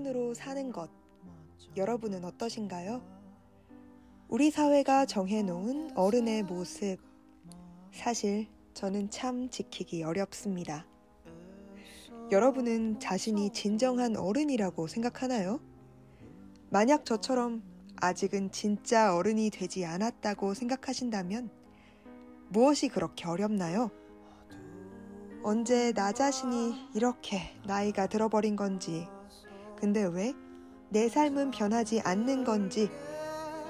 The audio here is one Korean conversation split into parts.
어른으로 사는 것, 여러분은 어떠신가요? 우리 사회가 정해놓은 어른의 모습, 사실 저는 참 지키기 어렵습니다. 여러분은 자신이 진정한 어른이라고 생각하나요? 만약 저처럼 아직은 진짜 어른이 되지 않았다고 생각하신다면 무엇이 그렇게 어렵나요? 언제 나 자신이 이렇게 나이가 들어버린 건지, 근데 왜 내 삶은 변하지 않는 건지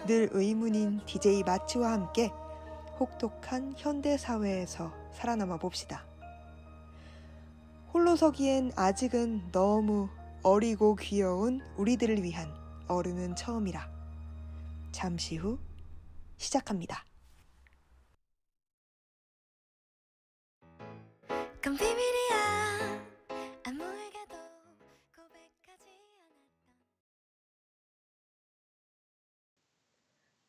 늘 의문인 DJ 마치와 함께 혹독한 현대사회에서 살아남아 봅시다. 홀로 서기엔 아직은 너무 어리고 귀여운 우리들을 위한 어른은 처음이라. 잠시 후 시작합니다. 건 비밀이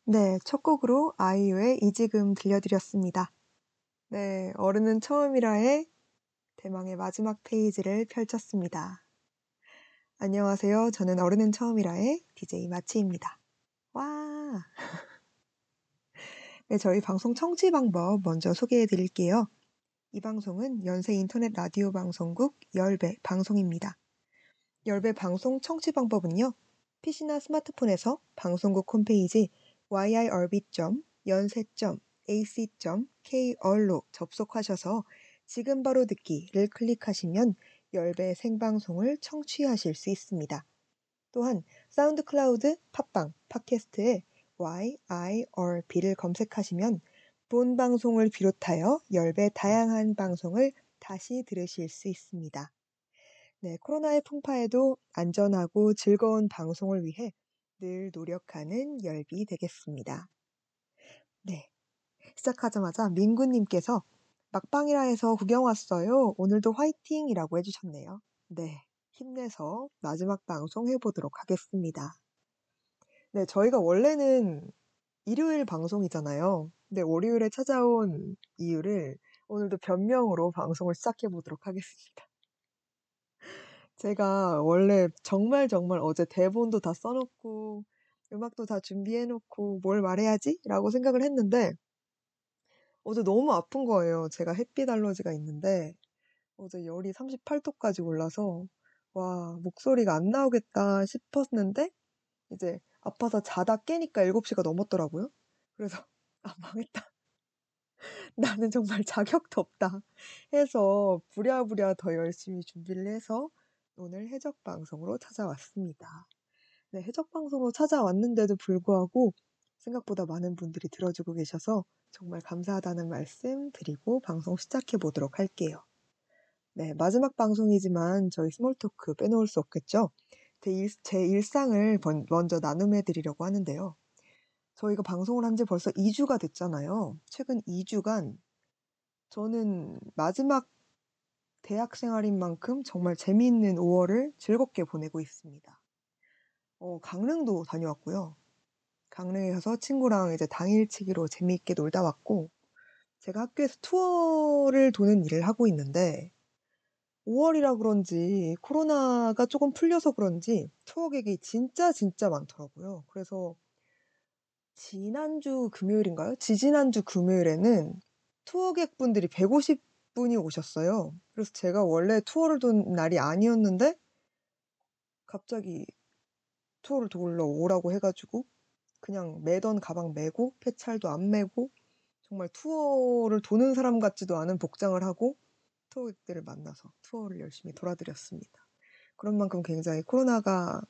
네, 첫 곡으로 아이유의 이 지금 들려드렸습니다. 네, 어른은 처음이라의 대망의 마지막 페이지를 펼쳤습니다. 안녕하세요. 저는 어른은 처음이라의 DJ 마치입니다. 와! 네, 저희 방송 청취 방법 먼저 소개해 드릴게요. 이 방송은 연세 인터넷 라디오 방송국 열배 방송입니다. 열배 방송 청취 방법은요. PC나 스마트폰에서 방송국 홈페이지 yirbit.연세.ac.kr로 접속하셔서 지금 바로 듣기를 클릭하시면 열배 생방송을 청취하실 수 있습니다. 또한 사운드 클라우드, 팟빵, 팟캐스트에 YIRB를 검색하시면 본 방송을 비롯하여 열비 다양한 방송을 다시 들으실 수 있습니다. 네, 코로나의 풍파에도 안전하고 즐거운 방송을 위해 늘 노력하는 열비 되겠습니다. 네. 시작하자마자 민구님께서 막방이라 해서 구경 왔어요. 오늘도 화이팅이라고 해주셨네요. 네. 힘내서 마지막 방송 해보도록 하겠습니다. 네, 저희가 원래는 일요일 방송이잖아요. 근데 월요일에 찾아온 이유를 오늘도 변명으로 방송을 시작해 보도록 하겠습니다. 제가 원래 정말 정말 어제 대본도 다 써 놓고 음악도 다 준비해 놓고 뭘 말해야지? 라고 생각을 했는데 어제 너무 아픈 거예요. 제가 햇빛 알러지가 있는데 어제 열이 38 도까지 올라서 와 목소리가 안 나오겠다 싶었는데 이제 아파서 자다 깨니까 7 시가 넘었더라고요. 그래서 아 망했다. 나는 정말 자격도 없다 해서 부랴부랴 더 열심히 준비를 해서 오늘 해적 방송으로 찾아왔습니다. 네, 해적 방송으로 찾아왔는데도 불구하고 생각보다 많은 분들이 들어주고 계셔서 정말 감사하다는 말씀 드리고 방송 시작해 보도록 할게요. 네, 마지막 방송이지만 저희 small talk 빼놓을 수 없겠죠? 제, 일, 번- 먼저 나눔해 드리려고 하는데요. 저희가 방송을 한 지 벌써 2주가 됐잖아요. 최근 2주간 저는 마지막 대학 생활인 만큼 정말 재미있는 5월을 즐겁게 보내고 있습니다. 어, 강릉도 다녀왔고요. 강릉에 가서 친구랑 이제 당일치기로 재미있게 놀다 왔고, 제가 학교에서 투어를 도는 일을 하고 있는데, 5월이라 그런지 코로나가 조금 풀려서 그런지 투어객이 진짜 진짜 많더라고요. 그래서 지난주 금요일인가요? 지지난주 금요일에는 투어객분들이 150 분이 오셨어요. 그래서 제가 원래 투어를 돈 날이 아니었는데 갑자기 투어를 돌러 오라고 해가지고 그냥 매던 가방 메고 폐찰도 안 메고 정말 투어를 도는 사람 같지도 않은 복장을 하고 투어객들을 만나서 투어를 열심히 돌아드렸습니다. 그런 만큼 굉장히 코로나가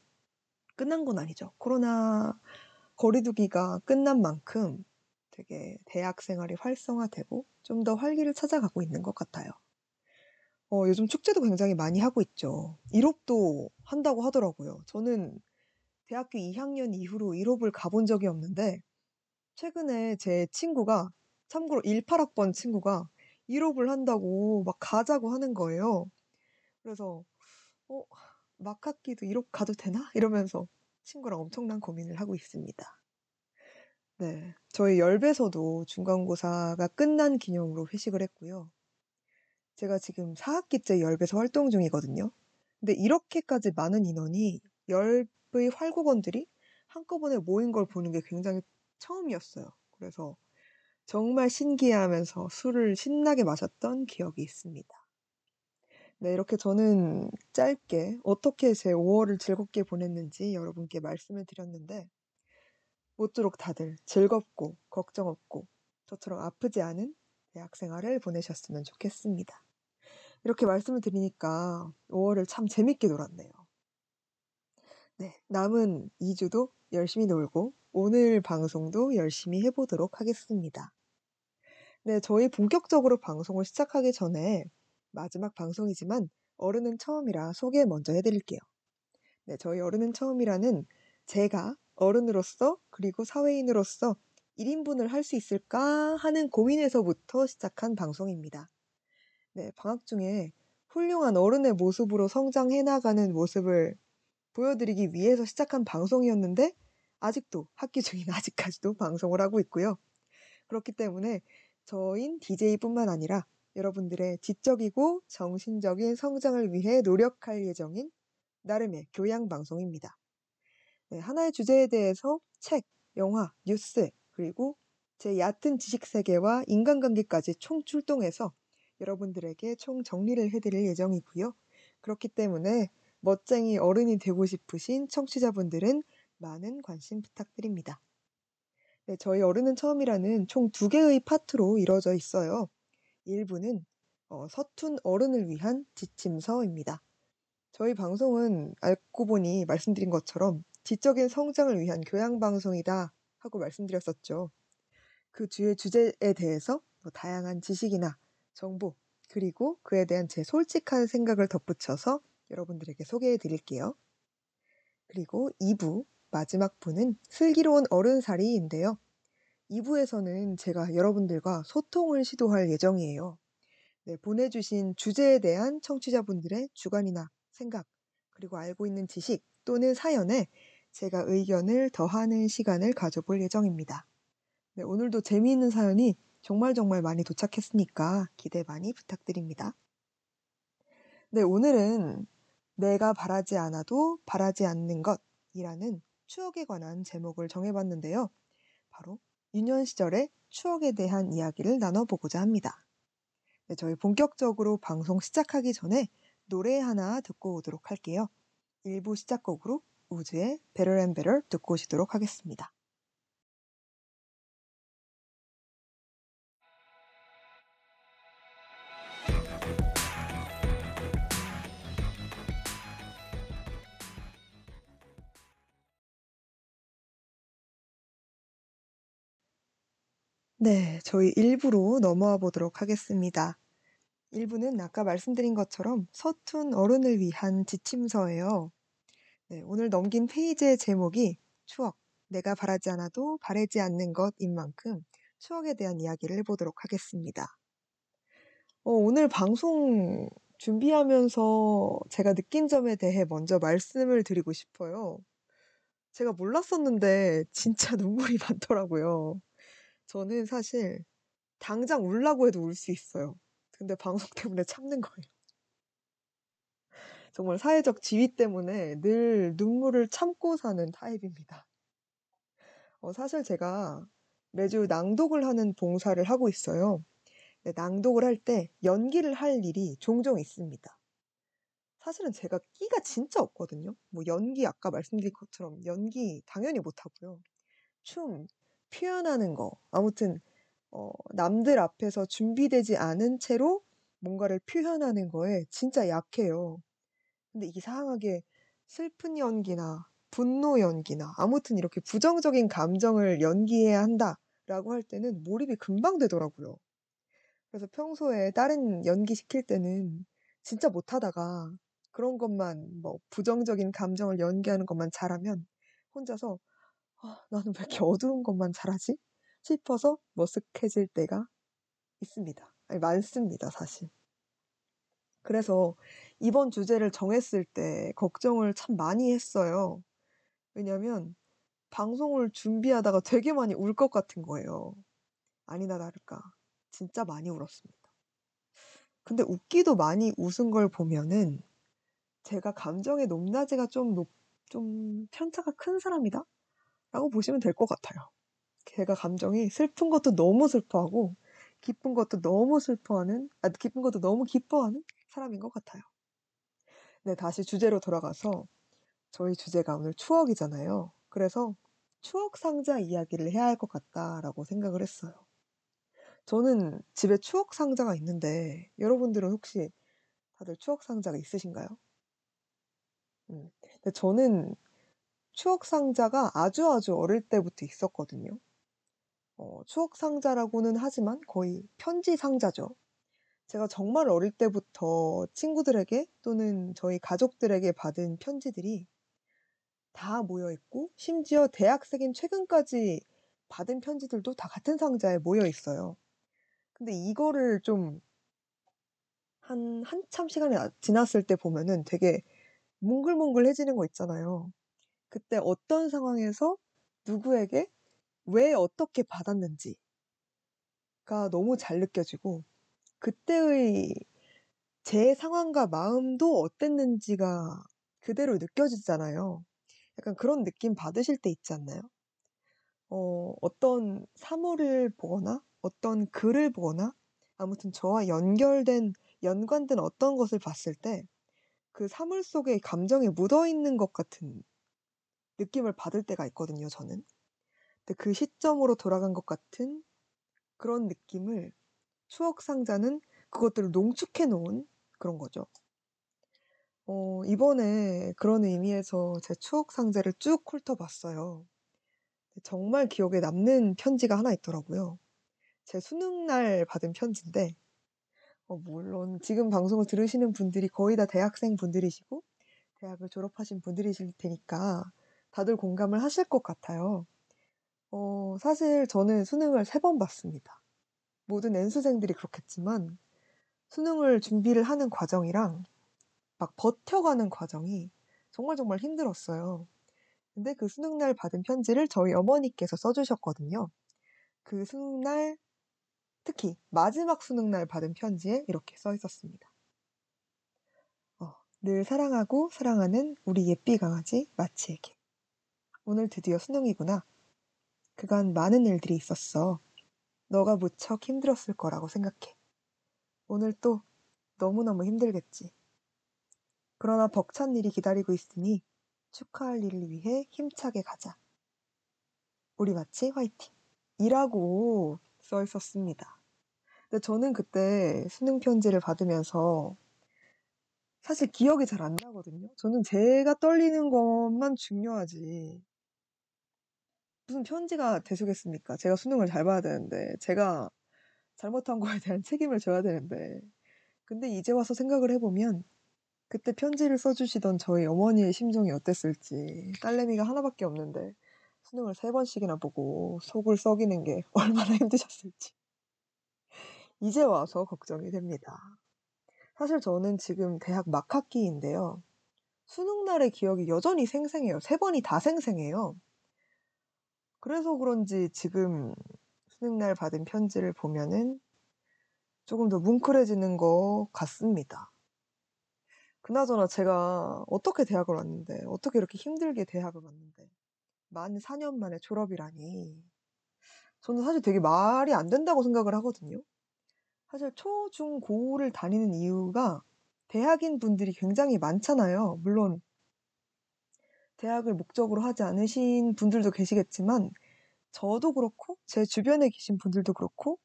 끝난 건 아니죠. 코로나 거리두기가 끝난 만큼 되게 대학 생활이 활성화되고 좀 더 활기를 찾아가고 있는 것 같아요. 어, 요즘 축제도 굉장히 많이 하고 있죠. 1롭도 한다고 하더라고요. 저는 대학교 2학년 이후로 1롭을 가본 적이 없는데, 최근에 제 친구가, 참고로 18학번 친구가 1롭을 한다고 막 가자고 하는 거예요. 그래서, 어, 막학기도 1롭 가도 되나? 이러면서 친구랑 엄청난 고민을 하고 있습니다. 네. 저희 열배서도 중간고사가 끝난 기념으로 회식을 했고요. 제가 지금 4학기째 열배서 활동 중이거든요. 근데 이렇게까지 많은 인원이 10의 활곡원들이 한꺼번에 모인 걸 보는 게 굉장히 처음이었어요. 그래서 정말 신기해하면서 술을 신나게 마셨던 기억이 있습니다. 네 이렇게 저는 짧게 어떻게 제 5 월을 즐겁게 보냈는지 여러분께 말씀을 드렸는데 모쪼록 다들 즐겁고 걱정 없고 저처럼 아프지 않은 대학 생활을 보내셨으면 좋겠습니다. 이렇게 말씀을 드리니까 5 월을 참 재밌게 놀았네요. 네. 남은 2 주도 열심히 놀고 오늘 방송도 열심히 해 보도록 하겠습니다. 네. 저희 본격적으로 방송을 시작하기 전에 마지막 방송이지만 어른은 처음이라 소개 먼저 해 드릴게요. 네. 저희 어른은 처음이라는 제가 어른으로서 그리고 사회인으로서 1 인분을 할 수 있을까 하는 고민에서부터 시작한 방송입니다. 네. 방학 중에 훌륭한 어른의 모습으로 성장해 나가는 모습을 보여드리기 위해서 시작한 방송이었는데 아직도 학기 중인 아직까지도 방송을 하고 있고요. 그렇기 때문에 저인 DJ뿐만 아니라 여러분들의 지적이고 정신적인 성장을 위해 노력할 예정인 나름의 교양 방송입니다. 네, 하나의 주제에 대해서 책, 영화, 뉴스, 그리고 제 얕은 지식 세계와 인간관계까지 총 출동해서 여러분들에게 총 정리를 해드릴 예정이고요. 그렇기 때문에 멋쟁이 어른이 되고 싶으신 청취자분들은 많은 관심 부탁드립니다. 네, 저희 어른은 처음이라는 총 두 개의 파트로 이루어져 있어요. 1부는 어, 서툰 어른을 위한 지침서입니다. 저희 방송은 알고 보니 말씀드린 것처럼 지적인 성장을 위한 교양 방송이다 하고 말씀드렸었죠. 그 주의 주제에 대해서 뭐 다양한 지식이나 정보 그리고 그에 대한 제 솔직한 생각을 덧붙여서 여러분들에게 소개해 드릴게요. 그리고 2부 마지막 부는 슬기로운 어른살이인데요. 2부에서는 제가 여러분들과 소통을 시도할 예정이에요. 네, 보내주신 주제에 대한 청취자분들의 주관이나 생각, 그리고 알고 있는 지식 또는 사연에 제가 의견을 더하는 시간을 가져볼 예정입니다. 네, 오늘도 재미있는 사연이 정말 정말 많이 도착했으니까 기대 많이 부탁드립니다. 네, 오늘은 내가 바라지 않아도 바라지 않는 것이라는 추억에 관한 제목을 정해봤는데요. 바로 유년 시절의 추억에 대한 이야기를 나눠보고자 합니다. 네, 저희 본격적으로 방송 시작하기 전에 노래 하나 듣고 오도록 할게요. 1부 시작곡으로 우즈의 Better and Better 듣고 오시도록 하겠습니다. 네, 저희 1부로 넘어와 보도록 하겠습니다. 1부는 아까 말씀드린 것처럼 서툰 어른을 위한 지침서예요. 네, 오늘 넘긴 페이지의 제목이 추억, 내가 바라지 않아도 바라지 않는 것인 만큼 추억에 대한 이야기를 해보도록 하겠습니다. 어, 오늘 방송 준비하면서 제가 느낀 점에 대해 먼저 말씀을 드리고 싶어요. 제가 몰랐었는데 진짜 눈물이 많더라고요. 저는 사실 당장 울라고 해도 울 수 있어요. 근데 방송 때문에 참는 거예요. 정말 사회적 지위 때문에 늘 눈물을 참고 사는 타입입니다. 어, 사실 제가 매주 낭독을 하는 봉사를 하고 있어요. 네, 낭독을 할 때 연기를 할 일이 종종 있습니다. 사실은 제가 끼가 진짜 없거든요. 뭐 연기 아까 말씀드린 것처럼 연기 당연히 못하고요. 춤, 표현하는 거 아무튼 어 남들 앞에서 준비되지 않은 채로 뭔가를 표현하는 거에 진짜 약해요. 근데 이상하게 슬픈 연기나 분노 연기나 아무튼 이렇게 부정적인 감정을 연기해야 한다라고 할 때는 몰입이 금방 되더라고요. 그래서 평소에 다른 연기 시킬 때는 진짜 못하다가 그런 것만 뭐 부정적인 감정을 연기하는 것만 잘하면 혼자서 '아 나는 왜 이렇게 어두운 것만 잘하지?' 싶어서 머쓱해질 때가 있습니다. 아니 많습니다 사실. 그래서 이번 주제를 정했을 때 걱정을 참 많이 했어요. 왜냐면 방송을 준비하다가 되게 많이 울 것 같은 거예요. 아니나 다를까 진짜 많이 울었습니다. 근데 웃기도 많이 웃은 걸 보면은 제가 감정의 높낮이가 좀 높 좀 편차가 큰 사람이다 라고 보시면 될 것 같아요. 제가 감정이 슬픈 것도 너무 슬퍼하고 기쁜 것도 너무 슬퍼하는 아 기쁜 것도 너무 기뻐하는 사람인 것 같아요. 네 다시 주제로 돌아가서 저희 주제가 오늘 추억이잖아요. 그래서 '추억 상자 이야기를 해야 할 것 같다.'라고 생각을 했어요. 저는 집에 추억 상자가 있는데 여러분들은 혹시 다들 추억 상자가 있으신가요? 음. 저는 추억 상자가 아주 아주 어릴 때부터 있었거든요. 어 추억 상자라고는 하지만 거의 편지 상자죠. 제가 정말 어릴 때부터 친구들에게 또는 저희 가족들에게 받은 편지들이 다 모여 있고 심지어 대학생인 최근까지 받은 편지들도 다 같은 상자에 모여 있어요. 근데 이거를 좀 한 한참 시간이 아 지났을 때 보면은 되게 몽글몽글해지는 거 있잖아요. 그때 어떤 상황에서 누구에게 왜 어떻게 받았는지가 너무 잘 느껴지고 그때의 제 상황과 마음도 어땠는지가 그대로 느껴지잖아요. 약간 그런 느낌 받으실 때 있지 않나요? 어 어떤 사물을 보거나 어떤 글을 보거나 아무튼 저와 연결된 연관된 어떤 것을 봤을 때 그 사물 속에 감정이 묻어 있는 것 같은 느낌을 받을 때가 있거든요 저는. 근데 그 시점으로 돌아간 것 같은 그런 느낌을 추억 상자는 그것들을 농축해 놓은 그런 거죠. 어 이번에 그런 의미에서 제 추억 상자를 쭉 훑어 봤어요. 정말 기억에 남는 편지가 하나 있더라고요. 제 수능 날 받은 편지인데 어 물론 지금 방송을 들으시는 분들이 거의 다 대학생 분들이시고 대학을 졸업하신 분들이실 테니까 다들 공감을 하실 것 같아요. 어 사실 저는 수능을 3번 봤습니다. 모든 N수생들이 그렇겠지만 수능을 준비를 하는 과정이랑 막 버텨가는 과정이 정말 정말 힘들었어요. 근데 그 수능 날 받은 편지를 저희 어머니께서 써 주셨거든요. 그 수능 날 특히 마지막 수능 날 받은 편지에 이렇게 써 있었습니다. 어 "늘 사랑하고 사랑하는 우리 예삐 강아지 마치에게. 오늘 드디어 수능이구나. 그간 많은 일들이 있었어. 너가 무척 힘들었을 거라고 생각해. 오늘 또 너무너무 힘들겠지. 그러나 벅찬 일이 기다리고 있으니 축하할 일을 위해 힘차게 가자. 우리 마치 화이팅." 이라고 써 있었습니다. 근데 저는 그때 수능 편지를 받으면서 사실 기억이 잘 안 나거든요. 저는 제가 떨리는 것만 중요하지 무슨 편지가 대수겠습니까? 제가 수능을 잘 봐야 되는데 제가 잘못한 거에 대한 책임을 져야 되는데. 근데 이제 와서 생각을 해 보면 그때 편지를 써 주시던 저희 어머니의 심정이 어땠을지. 딸내미가 하나 밖에 없는데 수능을 3 번씩이나 보고 속을 썩이는 게 얼마나 힘드셨을지. 이제 와서 걱정이 됩니다. 사실 저는 지금 대학 막 학기인데요. 수능 날의 기억이 여전히 생생해요. 3 번이 다 생생해요. 그래서 그런지 지금 수능 날 받은 편지를 보면은 조금 더 뭉클해지는 것 같습니다. 그나저나 제가 어떻게 대학을 왔는데 어떻게 이렇게 힘들게 대학을 왔는데 만 4년 만에 졸업이라니. 저는 사실 되게 말이 안 된다고 생각을 하거든요. 사실 초, 중, 고를 다니는 이유가 대학인 분들이 굉장히 많잖아요. 물론 대학을 목적으로 하지 않으신 분들도 계시겠지만 저도 그렇고 제 주변에 계신 분들도 그렇고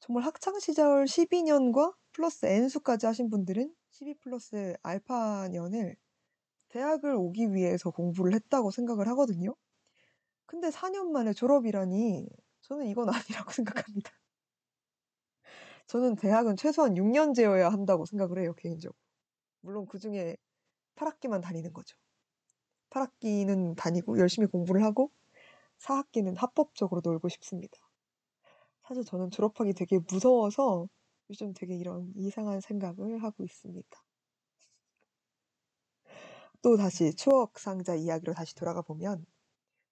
정말 학창 시절 12 년과 플러스 N수까지 하신 분들은 12 플러스 알파 년을 대학을 오기 위해서 공부를 했다고 생각을 하거든요. 근데 4년 만에 졸업이라니 저는 이건 아니라고 생각합니다. 저는 대학은 최소한 6 년제여야 한다고 생각을 해요 개인적으로. 물론 그 중에 8 학기만 다니는 거죠. 8 학기는 다니고 열심히 공부를 하고 4 학기는 합법적으로 놀고 싶습니다. 사실 저는 졸업하기 되게 무서워서 요즘 되게 이런 이상한 생각을 하고 있습니다. 또 다시 추억 상자 이야기로 다시 돌아가 보면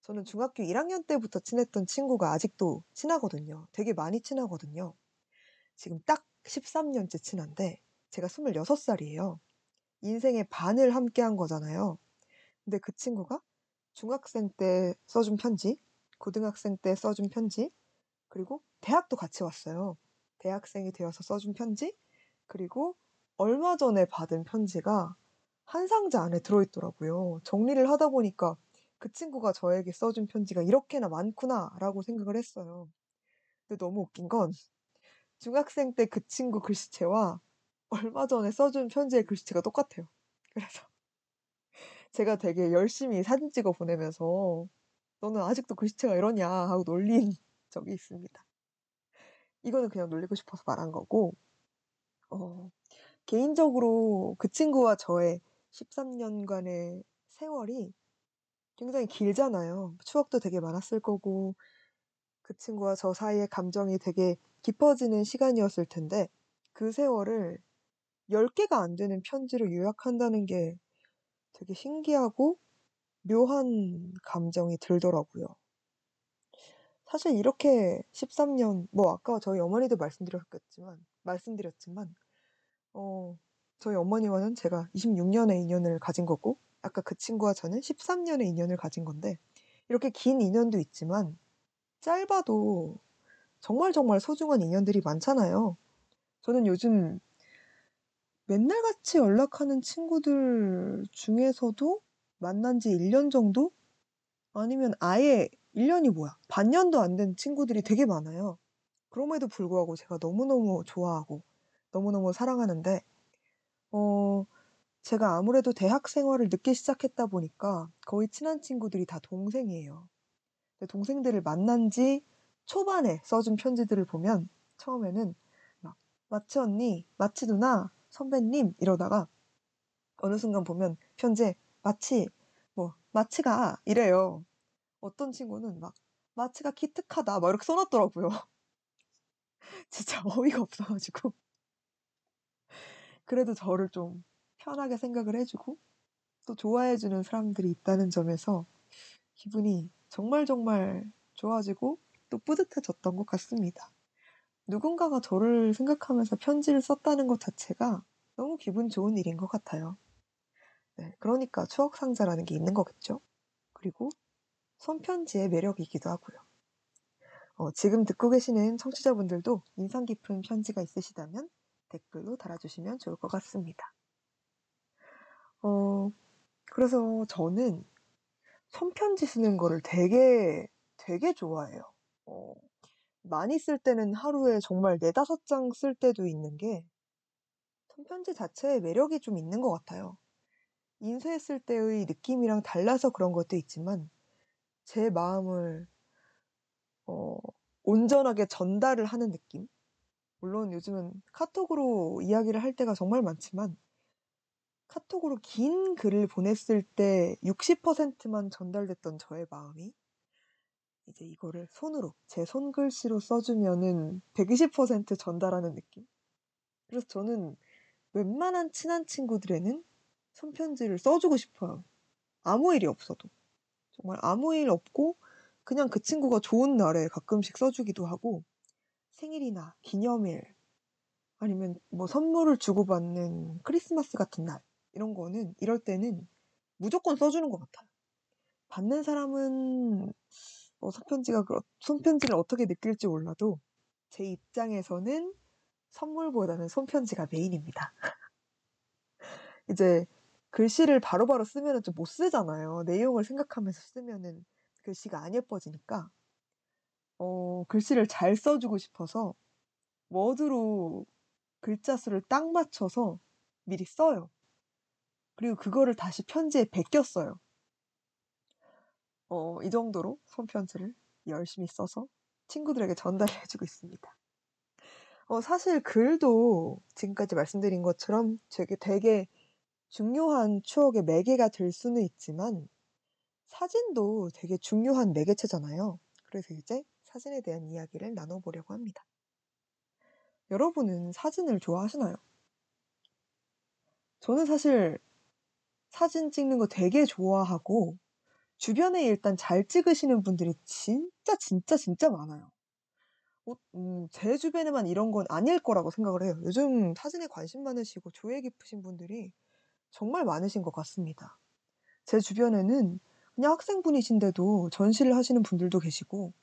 저는 중학교 1 학년 때부터 친했던 친구가 아직도 친하거든요. 되게 많이 친하거든요. 지금 딱 13 년째 친한데 제가 26 살이에요. 인생의 반을 함께 한 거잖아요. 근데 그 친구가 중학생 때 써준 편지, 고등학생 때 써준 편지, 그리고 대학도 같이 왔어요. 대학생이 되어서 써준 편지, 그리고 얼마 전에 받은 편지가 한 상자 안에 들어있더라고요. 정리를 하다 보니까 그 친구가 저에게 써준 편지가 이렇게나 많구나라고 생각을 했어요. 근데 너무 웃긴 건 중학생 때 그 친구 글씨체와 얼마 전에 써준 편지의 글씨체가 똑같아요. 그래서 제가 되게 열심히 사진 찍어 보내면서 "너는 아직도 글씨체가 이러냐." 하고 놀린 적이 있습니다. 이거는 그냥 놀리고 싶어서 말한 거고 어 개인적으로 그 친구와 저의 13 년간의 세월이 굉장히 길잖아요. 추억도 되게 많았을 거고 그 친구와 저 사이의 감정이 되게 깊어지는 시간이었을 텐데 그 세월을 10 개가 안 되는 편지로 요약한다는 게 되게 신기하고 묘한 감정이 들더라고요. 사실 이렇게 13년 뭐 아까 저희 어머니도 말씀드렸겠지만 말씀드렸지만 어 저희 어머니와는 제가 26 년의 인연을 가진 거고 아까 그 친구와 저는 13 년의 인연을 가진 건데 이렇게 긴 인연도 있지만 짧아도 정말 정말 소중한 인연들이 많잖아요. 저는 요즘 맨날 같이 연락하는 친구들 중에서도 만난 지 1년 정도? 아니면 아예 1 년이 뭐야 반년도 안 된 친구들이 되게 많아요. 그럼에도 불구하고 제가 너무너무 좋아하고 너무너무 사랑하는데 어 제가 아무래도 대학 생활을 늦게 시작했다 보니까 거의 친한 친구들이 다 동생이에요. 동생들을 만난 지 초반에 써준 편지들을 보면 처음에는 막 "마치 언니, 마치 누나, 선배님." 이러다가 어느 순간 보면 편지에 "마치 뭐 마치가" 이래요. 어떤 친구는 막 "마치가 기특하다." 막 이렇게 써 놨더라고요. 진짜 어이가 없어 가지고 그래도 저를 좀 편하게 생각을 해 주고 또 좋아해 주는 사람들이 있다는 점에서 기분이 정말 정말 좋아지고 또 뿌듯해졌던 것 같습니다. 누군가가 저를 생각하면서 편지를 썼다는 것 자체가 너무 기분 좋은 일인 것 같아요. 네 그러니까 추억 상자라는 게 있는 거겠죠. 그리고 손편지의 매력이기도 하고요. 어 지금 듣고 계시는 청취자분들도 인상 깊은 편지가 있으시다면 댓글로 달아 주시면 좋을 것 같습니다. 어 그래서 저는 손편지 쓰는 거를 되게, 되게 좋아해요. 어 많이 쓸 때는 하루에 정말 4-5장쓸 때도 있는 게 손편지 자체에 매력이 좀 있는 것 같아요. 인쇄했을 때의 느낌이랑 달라서 그런 것도 있지만 제 마음을 어 온전하게 전달을 하는 느낌? 물론 요즘은 카톡으로 이야기를 할 때가 정말 많지만 카톡으로 긴 글을 보냈을 때 60%만 전달됐던 저의 마음이 이제 이거를 손으로 제 손글씨로 써 주면은 120% 전달하는 느낌? 그래서 저는 웬만한 친한 친구들에는 손편지를 써 주고 싶어요. 아무 일이 없어도. 정말 아무 일 없고 그냥 그 친구가 좋은 날에 가끔씩 써 주기도 하고 생일이나 기념일 아니면 뭐 선물을 주고받는 크리스마스 같은 날 이런 거는 이럴 때는 무조건 써 주는 것 같아요. 받는 사람은 어 손편지가 그 손편지를 어떻게 느낄지 몰라도 제 입장에서는 선물보다는 손편지가 메인입니다. 이제 글씨를 바로바로 쓰면은 좀못 쓰잖아요. 내용을 생각하면서 쓰면은 글씨가 안 예뻐지니까 어 글씨를 잘 써 주고 싶어서 워드로 글자 수를 딱 맞춰서 미리 써요. 그리고 그거를 다시 편지에 베껴 써요. 어 이 정도로 손편지를 열심히 써서 친구들에게 전달해 주고 있습니다. 어 사실 글도 지금까지 말씀드린 것처럼 되게 되게 중요한 추억의 매개가 될 수는 있지만 사진도 되게 중요한 매개체잖아요. 그래서 이제 사진에 대한 이야기를 나눠 보려고 합니다. 여러분은 사진을 좋아하시나요? 저는 사실 사진 찍는 거 되게 좋아하고 주변에 일단 잘 찍으시는 분들이 진짜, 진짜, 진짜 많아요. 어 음 제 주변에만 이런 건 아닐 거라고 생각을 해요. 요즘 사진에 관심 많으시고 조예 깊으신 분들이 정말 많으신 것 같습니다. 제 주변에는 그냥 학생분이신데도 전시를 하시는 분들도 계시고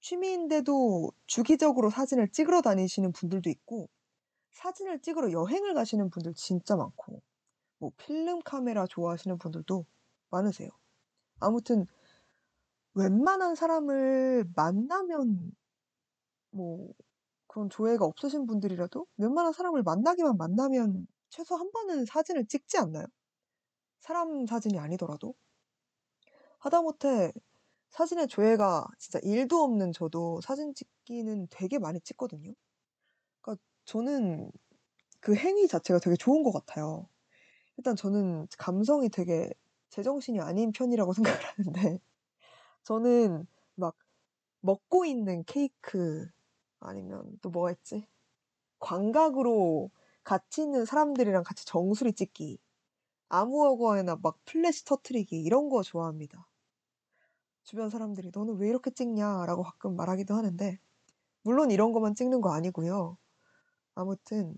취미인데도 주기적으로 사진을 찍으러 다니시는 분들도 있고 사진을 찍으러 여행을 가시는 분들 진짜 많고 뭐 필름 카메라 좋아하시는 분들도 많으세요. 아무튼 웬만한 사람을 만나면 뭐 그런 조회가 없으신 분들이라도 웬만한 사람을 만나기만 만나면 최소 한 번은 사진을 찍지 않나요? 사람 사진이 아니더라도. 하다못해 사진의 조회가 진짜 1도 없는 저도 사진 찍기는 되게 많이 찍거든요. 그러니까 저는 그 행위 자체가 되게 좋은 것 같아요. 일단 저는 감성이 되게 제정신이 아닌 편이라고 생각을 하는데 저는 막 먹고 있는 케이크 아니면 또 뭐가 있지? 광각으로 같이 있는 사람들이랑 같이 정수리 찍기, 아무거나 막 플래시 터트리기 이런 거 좋아합니다. 주변 사람들이 "너는 왜 이렇게 찍냐?"라고 가끔 말하기도 하는데 물론 이런 것만 찍는 거 아니고요. 아무튼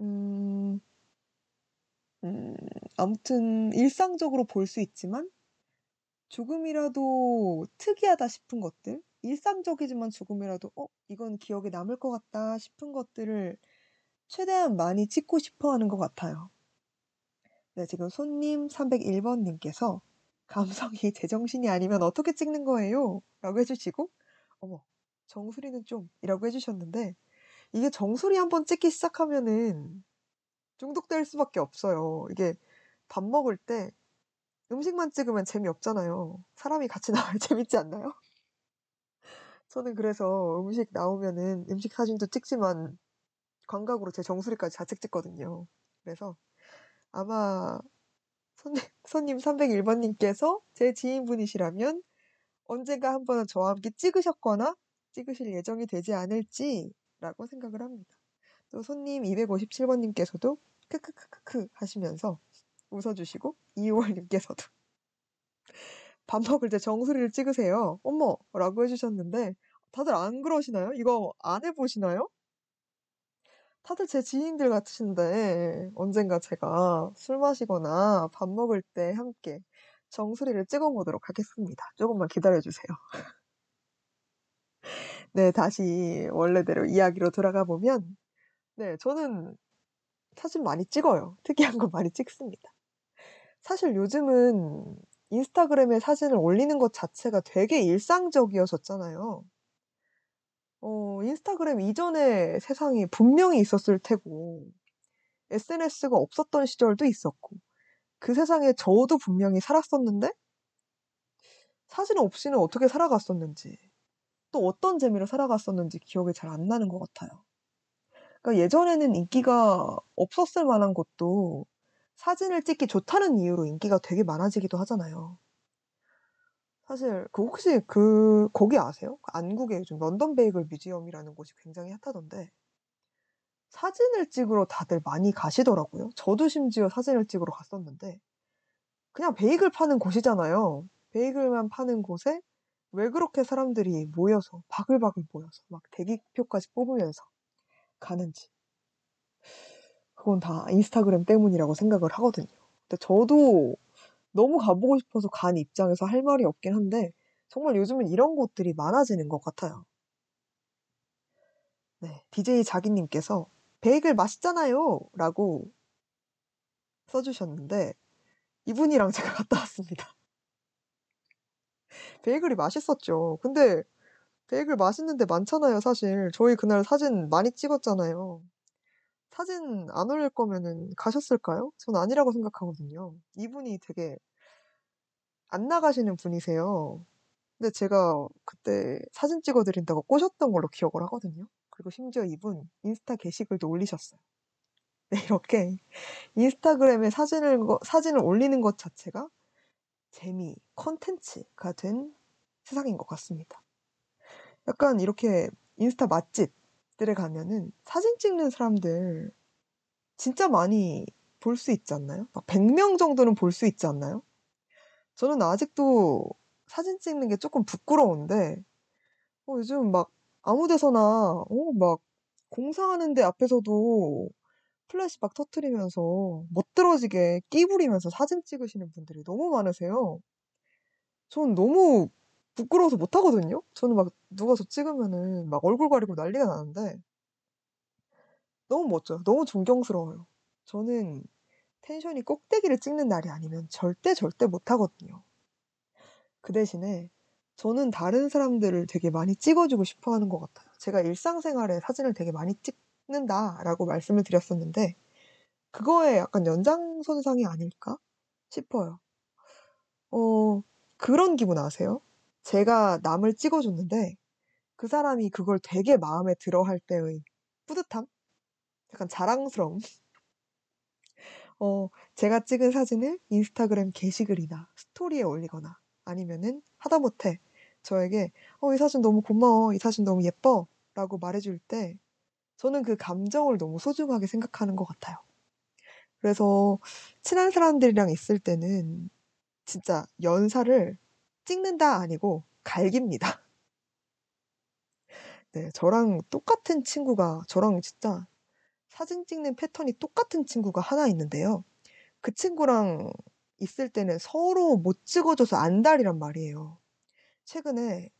음 음 아무튼 일상적으로 볼 수 있지만 조금이라도 특이하다 싶은 것들, 일상적이지만 조금이라도 '어 이건 기억에 남을 것 같다.' 싶은 것들을 최대한 많이 찍고 싶어 하는 것 같아요. 네 지금 손님 301 번님께서 "감성이 제정신이 아니면 어떻게 찍는 거예요?" 라고 해 주시고 "어머 정수리는 좀"이라고 해 주셨는데 이게 정수리 한번 찍기 시작하면은 중독될 수밖에 없어요. 이게 밥 먹을 때 음식만 찍으면 재미없잖아요. 사람이 같이 나와야 재밌지 않나요? 저는 그래서 음식 나오면은 음식 사진도 찍지만 광각으로 제 정수리까지 좌측 찍거든요. 그래서 아마 손님 손님 301 번님께서 제 지인분이시라면 언젠가 한 번은 저와 함께 찍으셨거나 찍으실 예정이 되지 않을지라고 생각을 합니다. 또 손님 257 번님께서도 크크크크크 하시면서 웃어 주시고 이호월 님께서도 "밥 먹을 때 정수리를 찍으세요." "어머." 라고 해 주셨는데 다들 안 그러시나요? 이거 안 해 보시나요? 다들 제 지인들 같으신데 언젠가 제가 술 마시거나 밥 먹을 때 함께 정수리를 찍어 보도록 하겠습니다. 쪼금만 기다려 주세요. 네 다시 원래대로 이야기로 돌아가 보면 네 저는 사진 많이 찍어요. 특이한 거 많이 찍습니다. 사실 요즘은 인스타그램에 사진을 올리는 것 자체가 되게 일상적이어졌잖아요. 어 인스타그램 이전의 세상이 분명히 있었을 테고 SNS가 없었던 시절도 있었고 그 세상에 저도 분명히 살았었는데 사진 없이는 어떻게 살아갔었는지 또 어떤 재미로 살아갔었는지 기억이 잘 안 나는 것 같아요. 그러니까 예전에는 인기가 없었을 만한 것도 사진을 찍기 좋다는 이유로 인기가 되게 많아지기도 하잖아요. 사실 그 혹시 그 거기 아세요? 그 안국에 요즘 런던 베이글 뮤지엄이라는 곳이 굉장히 핫하던데 사진을 찍으러 다들 많이 가시더라고요. 저도 심지어 사진을 찍으러 갔었는데 그냥 베이글 파는 곳이잖아요. 베이글만 파는 곳에 왜 그렇게 사람들이 모여서 바글바글 모여서 막 대기표까지 뽑으면서 가는지. 그건 다 인스타그램 때문이라고 생각을 하거든요. 근데 저도 너무 가 보고 싶어서 간 입장에서 할 말이 없긴 한데 정말 요즘은 이런 곳들이 많아지는 것 같아요. 네. DJ 자기 님께서 "베이글 맛있잖아요."라고 써 주셨는데 이분이랑 제가 갔다 왔습니다. 베이글이 맛있었죠. 근데 베이글 맛있는 데 많잖아요 사실. 저희 그날 사진 많이 찍었잖아요. 사진 안 올릴 거면은 가셨을까요? 전 아니라고 생각하거든요. 이분이 되게 안 나가시는 분이세요. 근데 제가 그때 사진 찍어 드린다고 꼬셨던 걸로 기억을 하거든요. 그리고 심지어 이분 인스타 게시글도 올리셨어요. 네 이렇게 인스타그램에 사진을 거 사진을 올리는 것 자체가 재미, 콘텐츠가 된 세상인 것 같습니다. 약간 이렇게 인스타 맛집들에 가면은 사진 찍는 사람들 진짜 많이 볼 수 있지 않나요? 막 100명 정도는 볼 수 있지 않나요? 저는 아직도 사진 찍는 게 쪼끔 부끄러운데 어 요즘 막 아무 데서나 어 막 공사하는 데 앞에서도 플래시박 터트리면서 멋들어지게 끼 부리면서 사진 찍으시는 분들이 너무 많으세요. 전 너무 부끄러워서 못 하거든요. 저는 막 누가 저 찍으면은 막 얼굴 가리고 난리가 나는데 너무 멋져요. 너무 존경스러워요. 저는 텐션이 꼭대기를 찍는 날이 아니면 절대 절대 못 하거든요. 그 대신에 저는 다른 사람들을 되게 많이 찍어 주고 싶어 하는 것 같아요. 제가 일상생활에 사진을 되게 많이 찍는다라고 말씀을 드렸었는데 그거의 약간 연장선상이 아닐까 싶어요. 어 그런 기분 아세요? 제가 남을 찍어 줬는데 그 사람이 그걸 되게 마음에 들어 할 때의 뿌듯함? 약간 자랑스러움? 어 제가 찍은 사진을 인스타그램 게시글이나 스토리에 올리거나 아니면은 하다못해 저에게 "어 이 사진 너무 고마워. 이 사진 너무 예뻐."라고 말해 줄 때 저는 그 감정을 너무 소중하게 생각하는 것 같아요. 그래서 친한 사람들이랑 있을 때는 진짜 연사를 찍는다 아니고 갈깁니다. 네. 저랑 똑같은 친구가 저랑 진짜 사진 찍는 패턴이 똑같은 친구가 하나 있는데요. 그 친구랑 있을 때는 서로 못 찍어 줘서 안달이란 말이에요. 최근에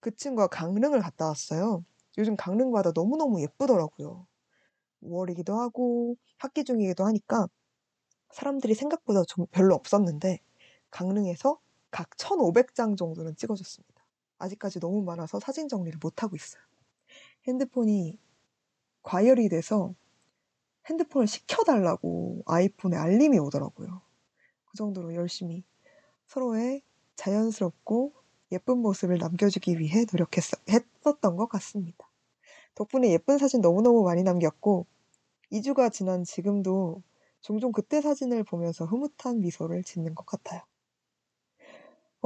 그 친구가 강릉을 갔다 왔어요. 요즘 강릉 바다 너무너무 예쁘더라고요. 5 월이기도 하고 학기 중이기도 하니까 사람들이 생각보다 좀 별로 없었는데 강릉에서 각 1,500장 정도는 찍어 줬습니다. 아직까지 너무 많아서 사진 정리를 못 하고 있어요. 핸드폰이 과열이 돼서 핸드폰을 식혀 달라고 아이폰에 알림이 오더라고요. 그 정도로 열심히 서로의 자연스럽고 예쁜 모습을 남겨주기 위해 노력했어 했었던 것 같습니다. 덕분에 예쁜 사진 너무너무 많이 남겼고 2 주가 지난 지금도 종종 그때 사진을 보면서 흐뭇한 미소를 짓는 것 같아요.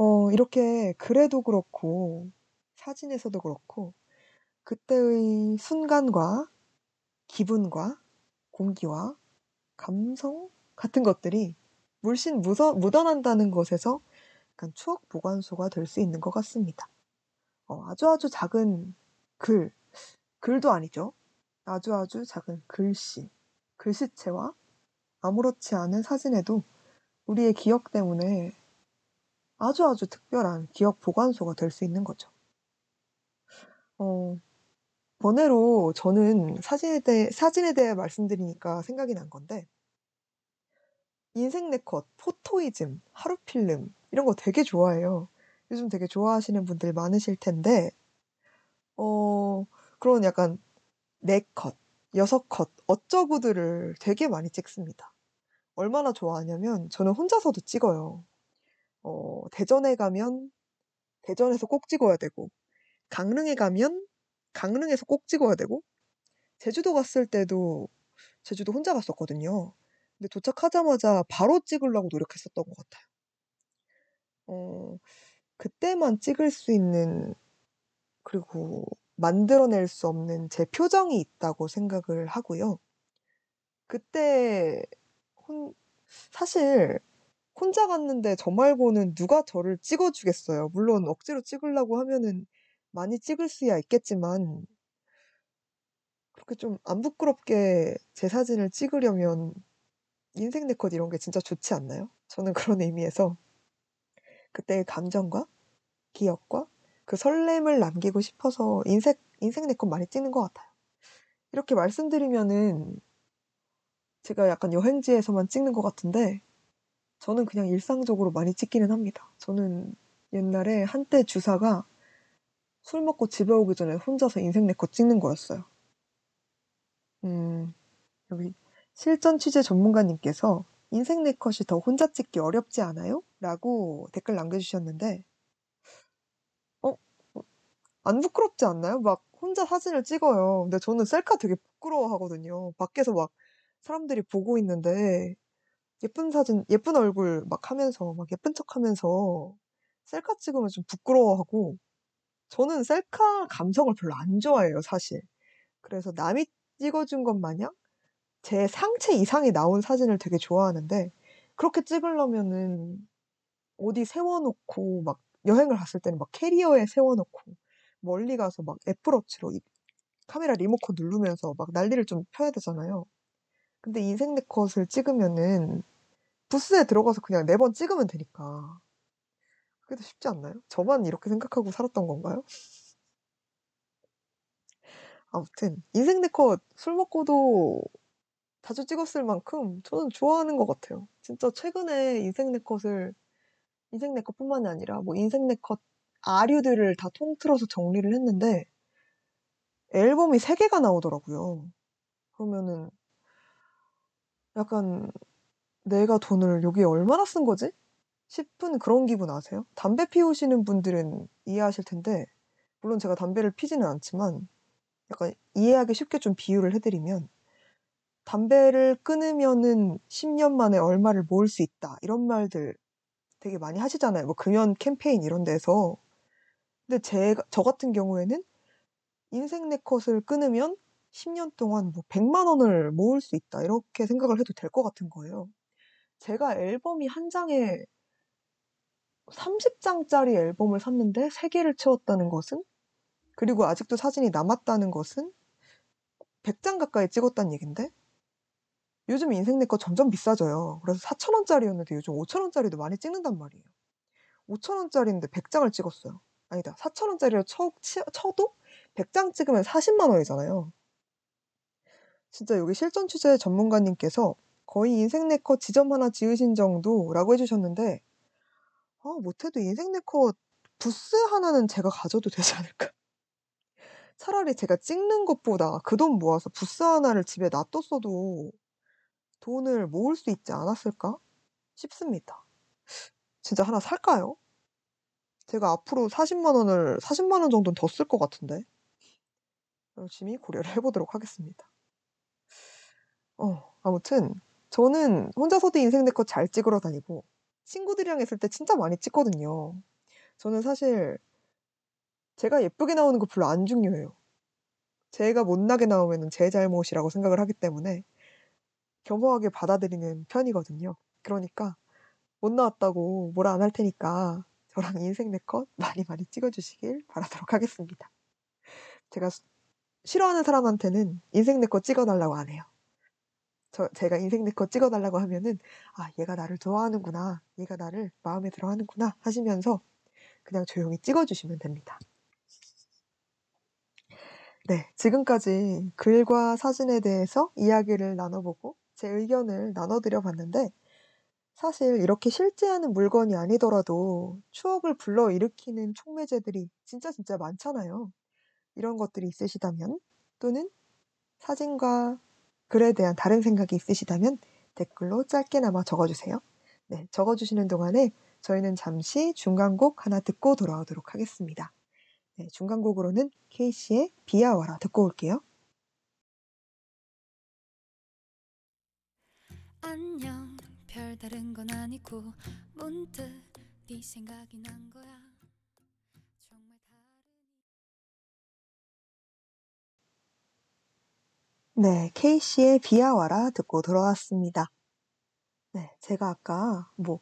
어 이렇게 글에도 그렇고 사진에서도 그렇고 그때의 순간과 기분과 공기와 감성 같은 것들이 물씬 묻어 묻어난다는 것에서 약간 추억 보관소가 될 수 있는 것 같습니다. 어 아주 아주 작은 글, 글도 아니죠. 아주 아주 작은 글씨, 글씨체와 아무렇지 않은 사진에도 우리의 기억 때문에 아주 아주 특별한 기억 보관소가 될 수 있는 거죠. 어 번외로 저는 사진에 대해 사진에 대해 말씀드리니까 생각이 난 건데 인생 네컷, 포토이즘, 하루 필름 이런 거 되게 좋아해요. 요즘 되게 좋아하시는 분들 많으실 텐데 어 그런 약간 4 컷, 6컷 어쩌구들을 되게 많이 찍습니다. 얼마나 좋아하냐면 저는 혼자서도 찍어요. 어 대전에 가면 대전에서 꼭 찍어야 되고 강릉에 가면 강릉에서 꼭 찍어야 되고 제주도 갔을 때도 제주도 혼자 갔었거든요. 근데 도착하자마자 바로 찍으려고 노력했었던 것 같아요. 어 그때만 찍을 수 있는 그리고 만들어낼 수 없는 제 표정이 있다고 생각을 하고요. 그때 혼 사실 혼자 갔는데 저 말고는 누가 저를 찍어 주겠어요. 물론 억지로 찍으려고 하면은 많이 찍을 수야 있겠지만 그렇게 좀 안 부끄럽게 제 사진을 찍으려면 인생 네컷 이런 게 진짜 좋지 않나요? 저는 그런 의미에서 그때의 감정과 기억과 그 설렘을 남기고 싶어서 인색 인생 네컷 많이 찍는 것 같아요. 이렇게 말씀드리면은 제가 약간 여행지에서만 찍는 것 같은데 저는 그냥 일상적으로 많이 찍기는 합니다. 저는 옛날에 한때 주사가 술 먹고 집에 오기 전에 혼자서 인생 네컷 찍는 거였어요. 음 여기 실전 취재 전문가님께서 "인생 네컷이 더 혼자 찍기 어렵지 않아요?" 라고 댓글 남겨 주셨는데 어어안 부끄럽지 않나요? 막 혼자 사진을 찍어요. 근데 저는 셀카 되게 부끄러워 하거든요. 밖에서 막 사람들이 보고 있는데 예쁜 사진 예쁜 얼굴 막 하면서 막 예쁜 척 하면서 셀카 찍으면 좀 부끄러워하고 저는 셀카 감성을 별로 안 좋아해요 사실. 그래서 남이 찍어 준 것 마냥 제 상체 이상이 나온 사진을 되게 좋아하는데 그렇게 찍으려면은 어디 세워 놓고 막 여행을 갔을 때는 막 캐리어에 세워 놓고 멀리 가서 막 애플 워치로 이 카메라 리모컨 누르면서 막 난리를 좀 펴야 되잖아요. 근데 인생 네컷을 찍으면은 부스에 들어가서 그냥 매번 찍으면 되니까. 그게 더 쉽지 않나요? 저만 이렇게 생각하고 살았던 건가요? 아무튼 인생 네컷 술 먹고도 자주 찍었을 만큼 저는 좋아하는 것 같아요. 진짜 최근에 인생 네컷을 인생 네컷뿐만이 아니라 뭐 인생 네컷 아류들을 다 통틀어서 정리를 했는데 앨범이 3 개가 나오더라고요. 그러면은 약간 ' 내가 돈을 여기에 얼마나 쓴 거지?' 싶은 그런 기분 아세요? 담배 피우시는 분들은 이해하실 텐데 물론 제가 담배를 피지는 않지만 약간 이해하기 쉽게 좀 비유를 해 드리면 "담배를 끊으면은 10 년 만에 얼마를 모을 수 있다." 이런 말들 되게 많이 하시잖아요. 뭐 금연 캠페인 이런 데서. 근데 제가 저 같은 경우에는 인생 네컷을 끊으면 10년 동안 뭐 1 0 0만 원을 모을 수 있다. 이렇게 생각을 해도 될 것 같은 거예요. 제가 앨범이 한 장에 30 장짜리 앨범을 샀는데 3 개를 채웠다는 것은 그리고 아직도 사진이 남았다는 것은 100장 가까이 찍었다는 얘긴데 요즘 인생 네컷 점점 비싸져요. 그래서 4천 원짜리였는데 요즘 5천 원짜리도 많이 찍는단 말이에요. 5천 원짜리인데 100장을 찍었어요. 아니다. 4천 원짜리를 쳐치 쳐도 100장 찍으면 40만 원이잖아요. 진짜 여기 실전 취재 전문가님께서 " 거의 인생 네컷 지점 하나 지으신 정도."라고 해 주셨는데 아 못해도 인생 네컷 부스 하나는 제가 가져도 되지 않을까. 차라리 제가 찍는 것보다 그 돈 모아서 부스 하나를 집에 놔뒀어도 돈을 모을 수 있지 않았을까 싶습니다. 진짜 하나 살까요? 제가 앞으로 40만 원을 40만 원 정도는 더 쓸 것 같은데. 열심히 고려를 해 보도록 하겠습니다. 어 아무튼 저는 혼자서도 인생 네컷 잘 찍으러 다니고 친구들이랑 있을 때 진짜 많이 찍거든요. 저는 사실 제가 예쁘게 나오는 거 별로 안 중요해요. 제가 못나게 나오면은 제 잘못이라고 생각을 하기 때문에 겸허하게 받아들이는 편이거든요. 그러니까 못 나왔다고 뭐라 안 할 테니까 저랑 인생 네컷 많이 많이 찍어 주시길 바라도록 하겠습니다. 제가 수 싫어하는 사람한테는 인생 네컷 찍어 달라고 안 해요. 저 제가 인생 네컷 찍어 달라고 하면은 '아 얘가 나를 좋아하는구나. 얘가 나를 마음에 들어 하는구나.' 하시면서 그냥 조용히 찍어 주시면 됩니다. 네. 지금까지 글과 사진에 대해서 이야기를 나눠 보고 제 의견을 나눠 드려 봤는데 사실 이렇게 실제하는 물건이 아니더라도 추억을 불러일으키는 촉매제들이 진짜 진짜 많잖아요. 이런 것들이 있으시다면 또는 사진과 글에 대한 다른 생각이 있으시다면 댓글로 짧게나마 적어 주세요. 네. 적어 주시는 동안에 저희는 잠시 중간곡 하나 듣고 돌아오도록 하겠습니다. 네. 중간곡으로는 케이씨의 비야 와라 듣고 올게요. 안녕 별다른 건 아니고 문득 네 생각이 난 거야 네. 케이씨의 비야 와라 듣고 돌아왔습니다. 네. 제가 아까 뭐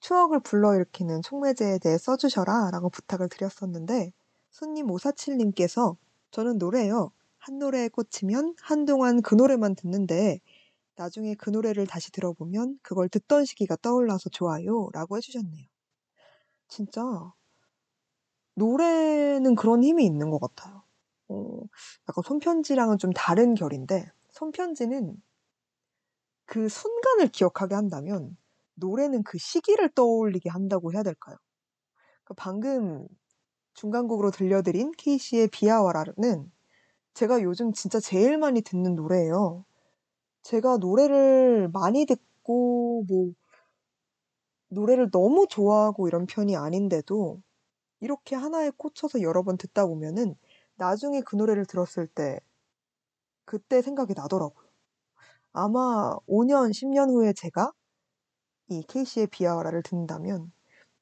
"추억을 불러일으키는 촉매제에 대해 써 주셔라."라고 부탁을 드렸었는데 손님 547 님께서 "저는 노래요. 한 노래에 꽂히면 한동안 그 노래만 듣는데 나중에 그 노래를 다시 들어보면 그걸 듣던 시기가 떠올라서 좋아요."라고 해 주셨네요. 진짜 노래는 그런 힘이 있는 것 같아요. 어 약간 손편지랑은 좀 다른 결인데 손편지는 그 순간을 기억하게 한다면 노래는 그 시기를 떠올리게 한다고 해야 될까요? 그 방금 중간곡으로 들려드린 케이씨의 비야 와라는 제가 요즘 진짜 제일 많이 듣는 노래예요. 제가 노래를 많이 듣고 뭐 노래를 너무 좋아하고 이런 편이 아닌데도 이렇게 하나에 꽂혀서 여러 번 듣다 보면은 나중에 그 노래를 들었을 때 그때 생각이 나더라고요. 아마 5 년, 10년 후에 제가 이 케이씨의 비야 와라를 듣는다면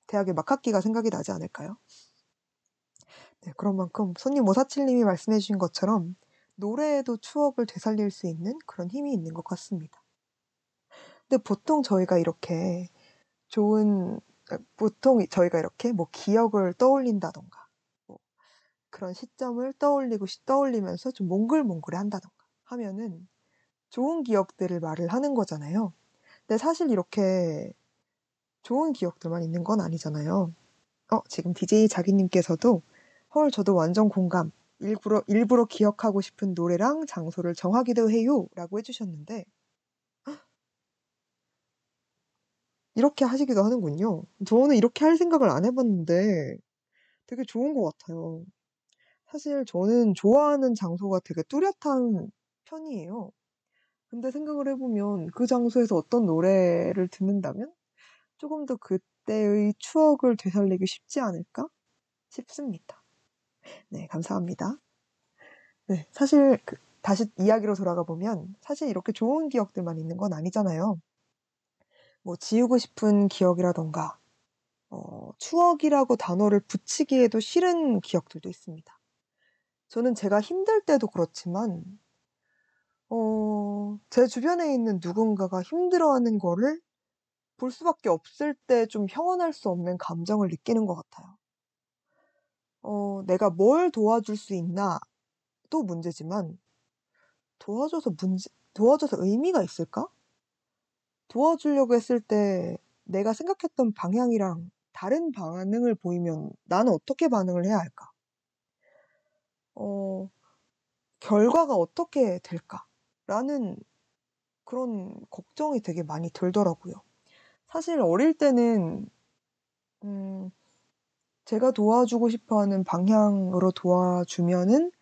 대학의 막학기가 생각이 나지 않을까요? 네. 그런 만큼 손님 547 님이 말씀해 주신 것처럼 노래에도 추억을 되살릴 수 있는 그런 힘이 있는 것 같습니다. 근데 보통 저희가 이렇게 좋은 아 보통 저희가 이렇게 뭐 기억을 떠올린다든가 뭐 그런 시점을 떠올리고 시 떠올리면서 좀 몽글몽글해한다든가 하면은 좋은 기억들을 말을 하는 거잖아요. 근데 사실 이렇게 좋은 기억들만 있는 건 아니잖아요. 어 지금 DJ 자기님께서도 "헐 저도 완전 공감. 일부러 일부러 기억하고 싶은 노래랑 장소를 정하기도 해요."라고 해 주셨는데 이렇게 하시기도 하는군요. 저는 이렇게 할 생각을 안 해 봤는데 되게 좋은 것 같아요. 사실 저는 좋아하는 장소가 되게 뚜렷한 편이에요. 근데 생각을 해 보면 그 장소에서 어떤 노래를 듣는다면 조금 더 그때의 추억을 되살리기 쉽지 않을까 싶습니다. 네 감사합니다. 네 사실 그 다시 이야기로 돌아가 보면 사실 이렇게 좋은 기억들만 있는 건 아니잖아요. 뭐 지우고 싶은 기억이라든가 어 추억이라고 단어를 붙이기에도 싫은 기억들도 있습니다. 저는 제가 힘들 때도 그렇지만 어 제 주변에 있는 누군가가 힘들어하는 거를 볼 수밖에 없을 때 좀 형언할 수 없는 감정을 느끼는 것 같아요. 어 '내가 뭘 도와줄 수 있나.'도 문제지만 '도와줘서 문제 도와줘서 의미가 있을까?' 도와주려고 했을 때 내가 생각했던 방향이랑 다른 반응을 보이면 '나는 어떻게 반응을 해야 할까?' 어 '결과가 어떻게 될까?'라는 그런 걱정이 되게 많이 들더라고요. 사실 어릴 때는 음 제가 도와주고 싶어 하는 방향으로 도와주면은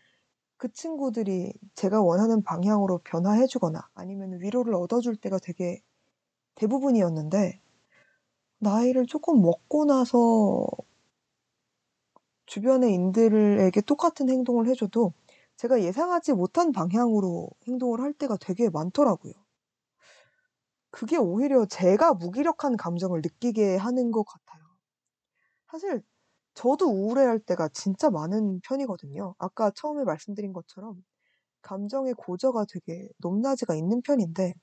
그 친구들이 제가 원하는 방향으로 변화해 주거나 아니면은 위로를 얻어 줄 때가 되게 대부분이었는데 나이를 쪼끔 먹고 나서 주변의 인들에게 똑같은 행동을 해 줘도 제가 예상하지 못한 방향으로 행동을 할 때가 되게 많더라고요. 그게 오히려 제가 무기력한 감정을 느끼게 하는 것 같아요. 사실 저도 우울해할 때가 진짜 많은 편이거든요. 아까 처음에 말씀드린 것처럼 감정의 고저가 되게 높낮이가 있는 편인데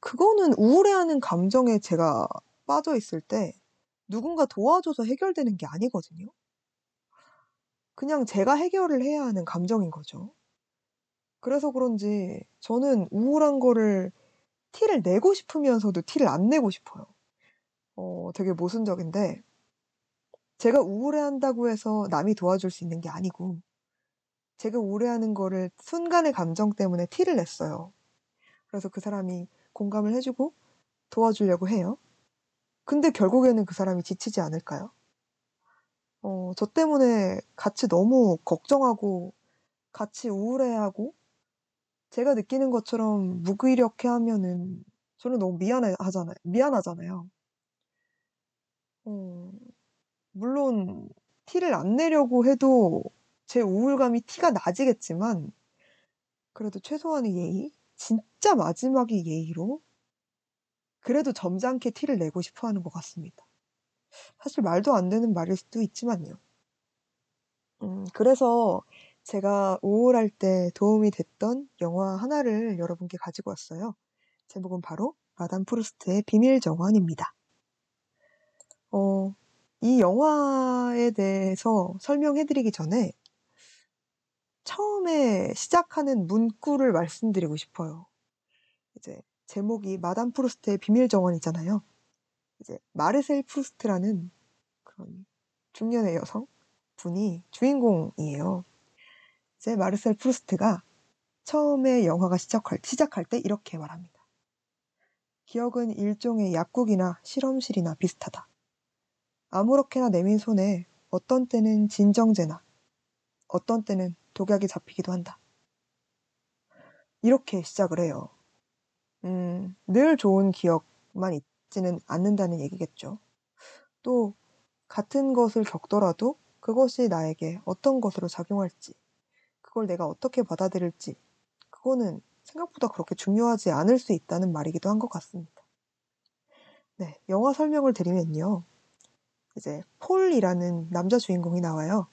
그거는 우울해하는 감정에 제가 빠져 있을 때 누군가 도와줘서 해결되는 게 아니거든요. 그냥 제가 해결을 해야 하는 감정인 거죠. 그래서 그런지 저는 우울한 거를 티를 내고 싶으면서도 티를 안 내고 싶어요. 어 되게 모순적인데 제가 우울해한다고 해서 남이 도와줄 수 있는 게 아니고 제가 우울해하는 거를 순간의 감정 때문에 티를 냈어요. 그래서 그 사람이 공감을 해 주고 도와주려고 해요. 근데 결국에는 그 사람이 지치지 않을까요? 어 저 때문에 같이 너무 걱정하고 같이 우울해하고 제가 느끼는 것처럼 무기력해 하면은 저는 너무 미안해 하잖아요 미안하잖아요. 어 물론 티를 안 내려고 해도 제 우울감이 티가 나지겠지만 그래도 최소한의 예의? 진짜 마지막의 예의로 그래도 점잖게 티를 내고 싶어 하는 것 같습니다. 사실 말도 안 되는 말일 수도 있지만요. 음 그래서 제가 우울할 때 도움이 됐던 영화 하나를 여러분께 가지고 왔어요. 제목은 바로 마담 프루스트의 비밀 정원입니다. 어 이 영화에 대해서 설명해 드리기 전에 처음에 시작하는 문구를 말씀드리고 싶어요. 제목이 마담 프루스트의 비밀 정원이잖아요. 이제 마르셀 프루스트라는 그런 중년의 여성 분이 주인공이에요. 이제 마르셀 프루스트가 처음에 영화가 시작할 시작할 때 이렇게 말합니다. "기억은 일종의 약국이나 실험실이나 비슷하다. 아무렇게나 내민 손에 어떤 때는 진정제나 어떤 때는 독약이 잡히기도 한다." 이렇게 시작을 해요. 음 늘 좋은 기억만 있지는 않는다는 얘기겠죠. 또 같은 것을 겪더라도 그것이 나에게 어떤 것으로 작용할지 그걸 내가 어떻게 받아들일지 그거는 생각보다 그렇게 중요하지 않을 수 있다는 말이기도 한 것 같습니다. 네. 영화 설명을 드리면요. 이제 폴이라는 남자 주인공이 나와요.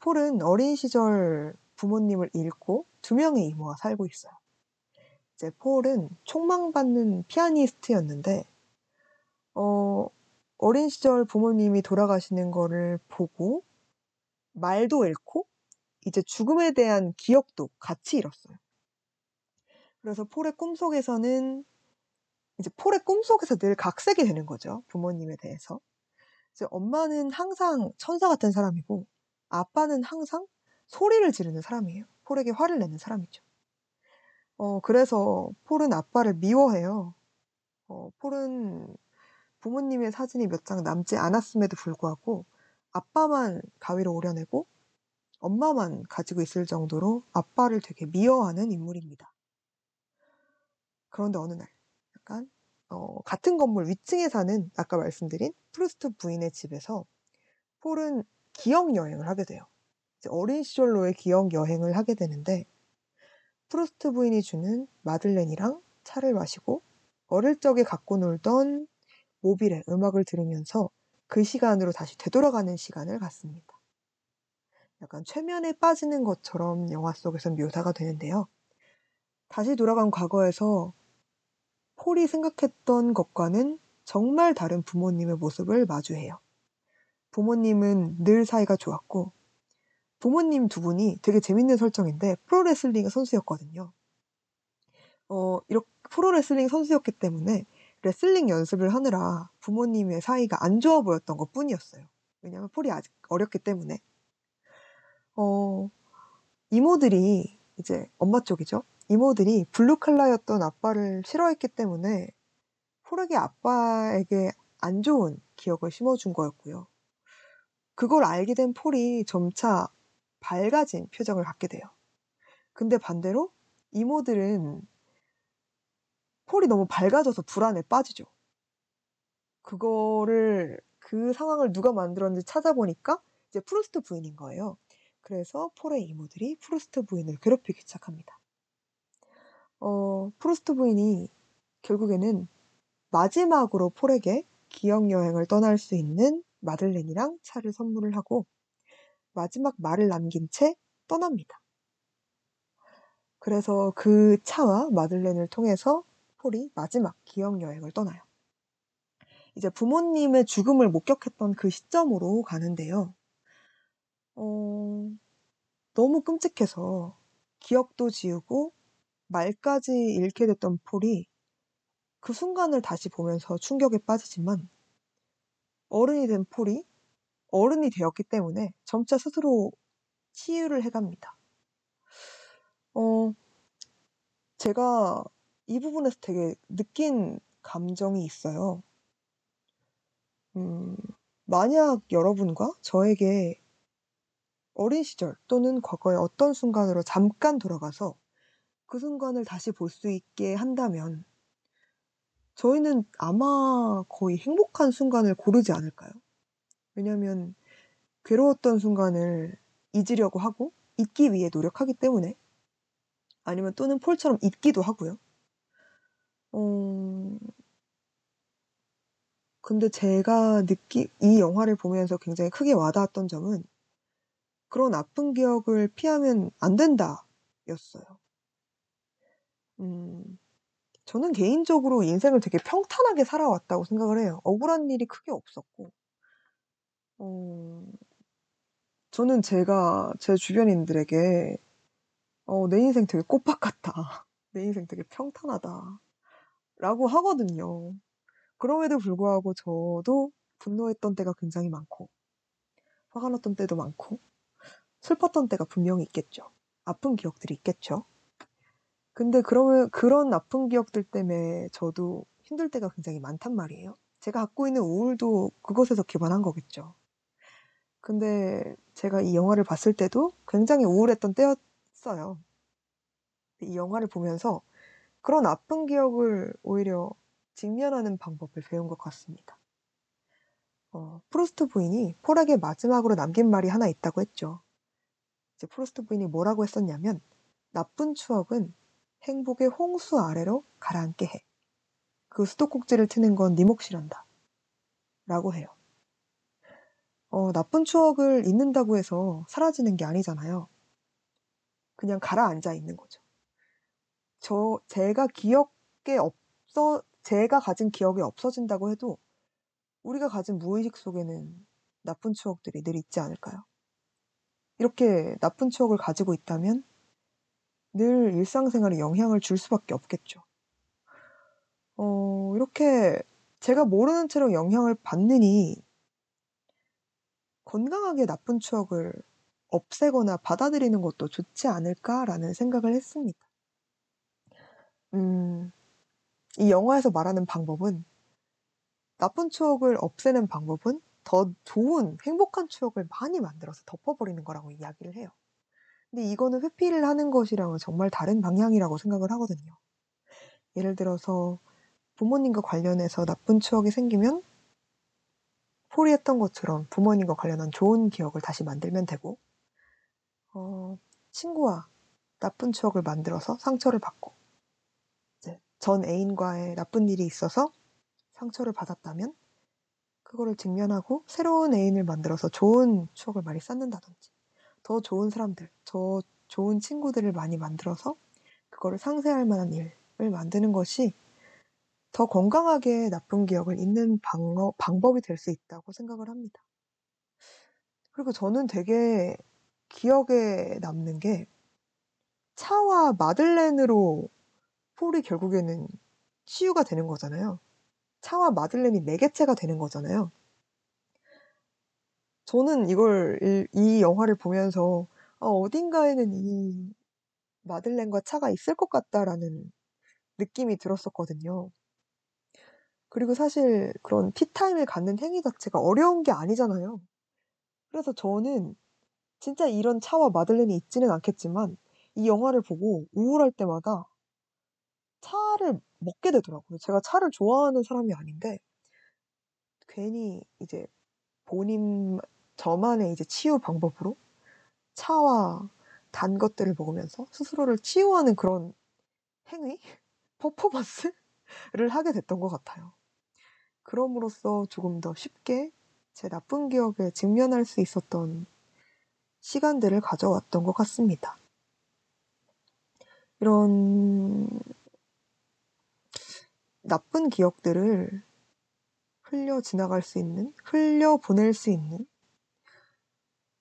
폴은 어린 시절 부모님을 잃고 2 명의 이모와 살고 있어요. 이제 폴은 촉망받는 피아니스트였는데 어 어린 시절 부모님이 돌아가시는 거를 보고 말도 잃고 이제 죽음에 대한 기억도 같이 잃었어요. 그래서 폴의 꿈속에서는 이제 폴의 꿈속에서 늘 각색이 되는 거죠, 부모님에 대해서. 이제 엄마는 항상 천사 같은 사람이고 아빠는 항상 소리를 지르는 사람이에요. 폴에게 화를 내는 사람이죠. 어 그래서 폴은 아빠를 미워해요. 어 폴은 부모님의 사진이 몇 장 남지 않았음에도 불구하고 아빠만 가위로 오려내고 엄마만 가지고 있을 정도로 아빠를 되게 미워하는 인물입니다. 그런데 어느 날 약간 어 같은 건물 위층에 사는 아까 말씀드린 프루스트 부인의 집에서 폴은 기억 여행을 하게 돼요. 어린 시절로의 기억 여행을 하게 되는데 프루스트 부인이 주는 마들렌이랑 차를 마시고 어릴 적에 갖고 놀던 모빌의 음악을 들으면서 그 시간으로 다시 되돌아가는 시간을 갖습니다. 약간 최면에 빠지는 것처럼 영화 속에서 묘사가 되는데요. 다시 돌아간 과거에서 폴이 생각했던 것과는 정말 다른 부모님의 모습을 마주해요. 부모님은 늘 사이가 좋았고 부모님 두 분이 되게 재밌는 설정인데 프로레슬링 선수였거든요. 어 이렇게 프로레슬링 선수였기 때문에 레슬링 연습을 하느라 부모님의 사이가 안 좋아 보였던 것 뿐이었어요. 왜냐하면 폴이 아직 어렸기 때문에. 어 이모들이 이제 엄마 쪽이죠. 이모들이 블루 칼라였던 아빠를 싫어했기 때문에 폴에게 아빠에게 안 좋은 기억을 심어준 거였고요. 그걸 알게 된 폴이 점차 밝아진 표정을 갖게 돼요. 근데 반대로 이모들은 폴이 너무 밝아져서 불안에 빠지죠. 그거를 그 상황을 누가 만들었는지 찾아보니까 이제 프루스트 부인인 거예요. 그래서 폴의 이모들이 프루스트 부인을 괴롭히기 시작합니다. 어, 프루스트 부인이 결국에는 마지막으로 폴에게 기억 여행을 떠날 수 있는 마들렌이랑 차를 선물을 하고 마지막 말을 남긴 채 떠납니다. 그래서 그 차와 마들렌을 통해서 폴이 마지막 기억 여행을 떠나요. 이제 부모님의 죽음을 목격했던 그 시점으로 가는데요. 어, 너무 끔찍해서 기억도 지우고 말까지 잃게 됐던 폴이 그 순간을 다시 보면서 충격에 빠지지만 어른이 된 폴이 어른이 되었기 때문에 점차 스스로 치유를 해갑니다. 어, 제가 이 부분에서 되게 느낀 감정이 있어요. 음, 만약 여러분과 저에게 어린 시절 또는 과거의 어떤 순간으로 잠깐 돌아가서 그 순간을 다시 볼 수 있게 한다면 저희는 아마 거의 행복한 순간을 고르지 않을까요? 왜냐면 괴로웠던 순간을 잊으려고 하고 잊기 위해 노력하기 때문에 아니면 또는 폴처럼 잊기도 하고요. 어... 근데 제가 느끼 이 영화를 보면서 굉장히 크게 와닿았던 점은 그런 아픈 기억을 피하면 안 된다였어요. 음. 저는 개인적으로 인생을 되게 평탄하게 살아왔다고 생각을 해요. 억울한 일이 크게 없었고. 어. 저는 제가 제 주변인들에게 어 "내 인생 되게 꽃밭 같다. 내 인생 되게 평탄하다."라고 하거든요. 그럼에도 불구하고 저도 분노했던 때가 굉장히 많고 화가 났던 때도 많고 슬펐던 때가 분명히 있겠죠. 아픈 기억들이 있겠죠. 근데 그러면 그런 아픈 기억들 때문에 저도 힘들 때가 굉장히 많단 말이에요. 제가 갖고 있는 우울도 그것에서 기반한 거겠죠. 근데 제가 이 영화를 봤을 때도 굉장히 우울했던 때였어요. 이 영화를 보면서 그런 아픈 기억을 오히려 직면하는 방법을 배운 것 같습니다. 어, 프루스트 부인이 폴에게 마지막으로 남긴 말이 하나 있다고 했죠. 이제 프루스트 부인이 뭐라고 했었냐면 나쁜 추억은 행복의 홍수 아래로 가라앉게 해. 그 수도꼭지를 트는 건 네 몫이란다. 라고 해요. 어, 나쁜 추억을 잊는다고 해서 사라지는 게 아니잖아요. 그냥 가라앉아 있는 거죠. 저, 제가 기억에 없어, 제가 가진 기억이 없어진다고 해도 우리가 가진 무의식 속에는 나쁜 추억들이 늘 있지 않을까요? 이렇게 나쁜 추억을 가지고 있다면 늘 일상생활에 영향을 줄 수밖에 없겠죠. 어 이렇게 제가 모르는 채로 영향을 받느니 건강하게 나쁜 추억을 없애거나 받아들이는 것도 좋지 않을까라는 생각을 했습니다. 음. 이 영화에서 말하는 방법은 나쁜 추억을 없애는 방법은 더 좋은 행복한 추억을 많이 만들어서 덮어버리는 거라고 이야기를 해요. 근데 이거는 회피를 하는 것이랑은 정말 다른 방향이라고 생각을 하거든요. 예를 들어서 부모님과 관련해서 나쁜 추억이 생기면 폴이 했던 것처럼 부모님과 관련한 좋은 기억을 다시 만들면 되고 어 친구와 나쁜 추억을 만들어서 상처를 받고 이제 전 애인과의 나쁜 일이 있어서 상처를 받았다면 그거를 직면하고 새로운 애인을 만들어서 좋은 추억을 많이 쌓는다든지 더 좋은 사람들, 더 좋은 친구들을 많이 만들어서 그거를 상쇄할 만한 일을 만드는 것이 더 건강하게 나쁜 기억을 잊는 방어 방법이 될 수 있다고 생각을 합니다. 그리고 저는 되게 기억에 남는 게 차와 마들렌으로 폴이 결국에는 치유가 되는 거잖아요. 차와 마들렌이 매개체가 되는 거잖아요. 저는 이걸 일이 영화를 보면서 '아 어딘가에는 이 마들렌과 차가 있을 것 같다.'라는 느낌이 들었었거든요. 그리고 사실 그런 티타임을 갖는 행위 자체가 어려운 게 아니잖아요. 그래서 저는 진짜 이런 차와 마들렌이 있지는 않겠지만 이 영화를 보고 우울할 때마다 차를 먹게 되더라고요. 제가 차를 좋아하는 사람이 아닌데 괜히 이제 본인 저만의 이제 치유 방법으로 차와 단 것들을 먹으면서 스스로를 치유하는 그런 행위? 퍼포먼스 를 하게 됐던 것 같아요. 그럼으로써 조금 더 쉽게 제 나쁜 기억에 직면할 수 있었던 시간들을 가져왔던 것 같습니다. 이런 나쁜 기억들을 흘려 지나갈 수 있는, 흘려 보낼 수 있는,